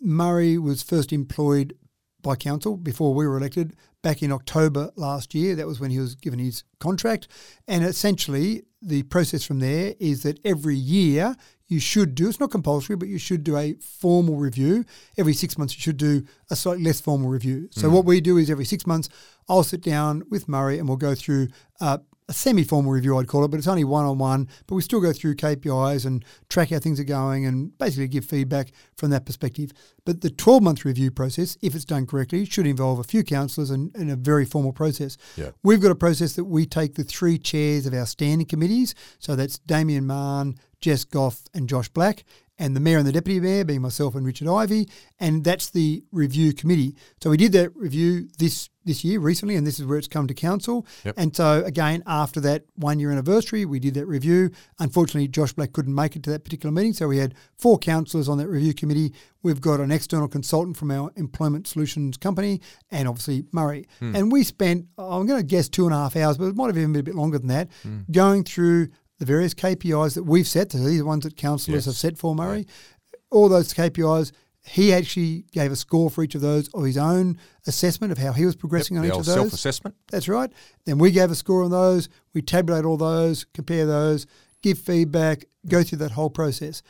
Murray was first employed by council before we were elected back in October last year. That was when he was given his contract. And essentially, the process from there is that every year you should do, it's not compulsory, but you should do a formal review. Every six months, you should do a slightly less formal review. So, what we do is every six months, I'll sit down with Murray and we'll go through uh, a semi-formal review, I'd call it, but it's only one-on-one. But we still go through KPIs and track how things are going, and basically give feedback from that perspective. But the 12-month review process, if it's done correctly, should involve a few councillors and, and a very formal process. Yeah. We've got a process that we take the three chairs of our standing committees, so that's Damien Mahon, Jess Gough, and Josh Black, and the mayor and the deputy mayor being myself and Richard Ivey, and that's the review committee. So we did that review this this year recently, and this is where it's come to council. Yep. And so again, after that one year anniversary, we did that review. Unfortunately, Josh Black couldn't make it to that particular meeting, so we had four councillors on that review committee. We've got an external consultant from our employment solutions company, and obviously Murray. Hmm. And we spent, I'm going to guess, two and a half hours, but it might have even been a bit longer than that, hmm. going through the various KPIs that we've set. So these are the ones that councillors Yes. have set for Murray. All those KPIs. He actually gave a score for each of those of his own assessment of how he was progressing on each of those. self-assessment. That's right. Then we gave a score on those. We tabulate all those, compare those, give feedback, go through that whole process.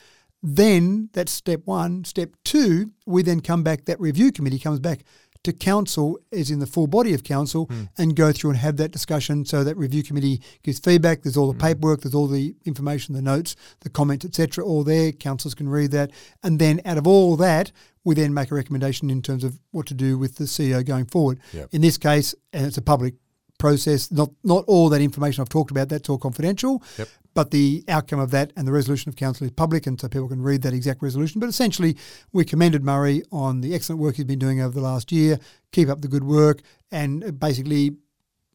Then that's step one. Step two, we then come back, that review committee comes back to council, as in the full body of council, hmm. and go through and have that discussion. So that review committee gives feedback. There's all the hmm. paperwork, there's all the information, the notes, the comments, etc. All there. Councillors can read that, and then out of all that, we then make a recommendation in terms of what to do with the CEO going forward. Yep. In this case, and it's a public process. Not not all that information I've talked about. That's all confidential. Yep. But the outcome of that and the resolution of council is public, and so people can read that exact resolution. But essentially, we commended Murray on the excellent work he's been doing over the last year. Keep up the good work, and basically,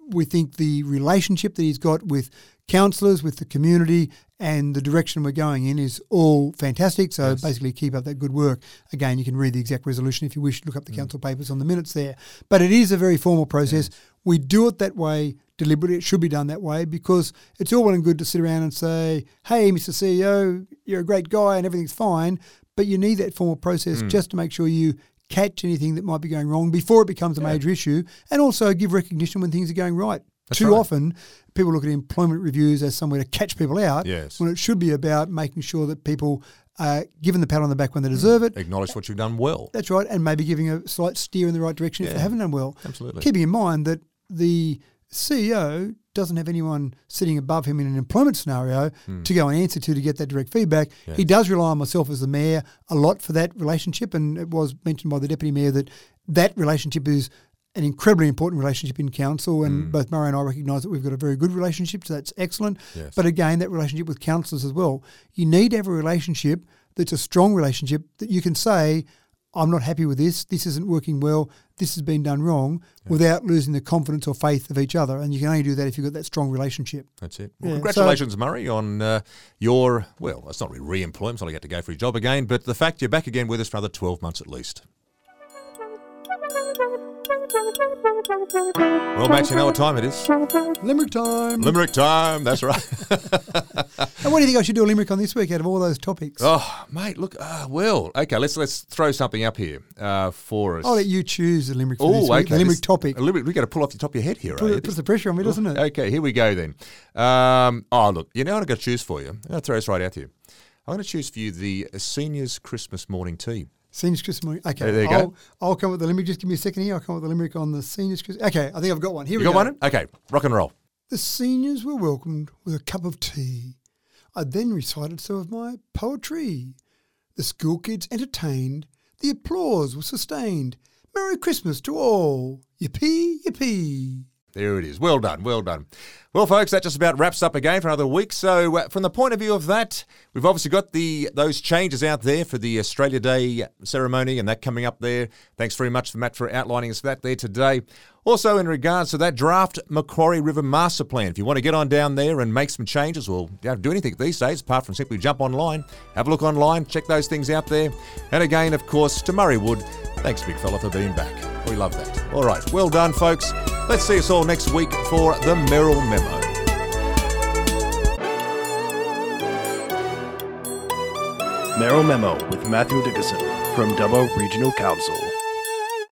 we think the relationship that he's got with councillors, with the community, and the direction we're going in is all fantastic. So Yes. basically, keep up that good work. Again, you can read the exact resolution if you wish. Look up Mm. the council papers on the minutes there. But it is a very formal process. We do it that way deliberately. It should be done that way because it's all well and good to sit around and say, "Hey, Mr. CEO, you're a great guy and everything's fine," but you need that formal process Mm. just to make sure you catch anything that might be going wrong before it becomes a major issue, and also give recognition when things are going right. Too right. often, people look at employment reviews as somewhere to catch people out, Yes. when it should be about making sure that people are given the pat on the back when they mm. deserve it. Acknowledge what you've done well. That's right, and maybe giving a slight steer in the right direction if they haven't done well. Absolutely. Keeping in mind that the CEO doesn't have anyone sitting above him in an employment scenario mm. to go and answer to to get that direct feedback. Yeah. He does rely on myself as the mayor a lot for that relationship, and it was mentioned by the deputy mayor that that relationship is an incredibly important relationship in council, and both Murray and I recognise that we've got a very good relationship, so that's excellent. Yes. But again, that relationship with councillors as well. You need to have a relationship that's a strong relationship that you can say, I'm not happy with this, this isn't working well, this has been done wrong, without losing the confidence or faith of each other. And you can only do that if you've got that strong relationship. That's it. Well, Yeah, congratulations, Murray, on uh, your, well, it's not really re employment, it's not like you have to go for your job again, but the fact you're back again with us for another 12 months at least. Well, Max, you know what time it is. Limerick time. Limerick time, that's right. and what do you think I should do a limerick on this week out of all those topics? oh, mate, look, uh, well, okay, let's let's throw something up here uh, for us. I'll let you choose the limerick for this Oh, week, okay. the limerick this- topic. A limerick, we got to pull off the top of your head here, Put- eh? it puts the pressure on me, doesn't it? Okay, here we go then. Um, oh, look, you know what I'm going to choose for you? I'm going to throw this right out to you. I'm going to choose for you the Seniors Christmas Morning Tea. Seniors Christmas morning. Okay, There you go. I'll, I'll come with the limerick. Just give me a second here. I'll come with the limerick on the seniors Christmas. Okay, I think I've got one. Here You we got go. one? Okay, rock and roll. The seniors were welcomed with a cup of tea. I then recited some of my poetry. The school kids entertained. The applause was sustained. Merry Christmas to all. Yippee, yippee. There it is. Well done, well done. Well, folks, that just about wraps up again for another week. So, uh, from the point of view of that, we've obviously got the those changes out there for the Australia Day ceremony, and that coming up there. Thanks very much, for Matt, for outlining us that there today. Also, in regards to that draft Macquarie River Master Plan, if you want to get on down there and make some changes, well, you don't do anything these days apart from simply jump online, have a look online, check those things out there. And again, of course, to Murray Wood, thanks, big fella, for being back. We love that. All right, well done, folks. Let's see us all next week for the Mayoral Memo. Mayoral Memo with Mathew Dickerson from Dubbo Regional Council.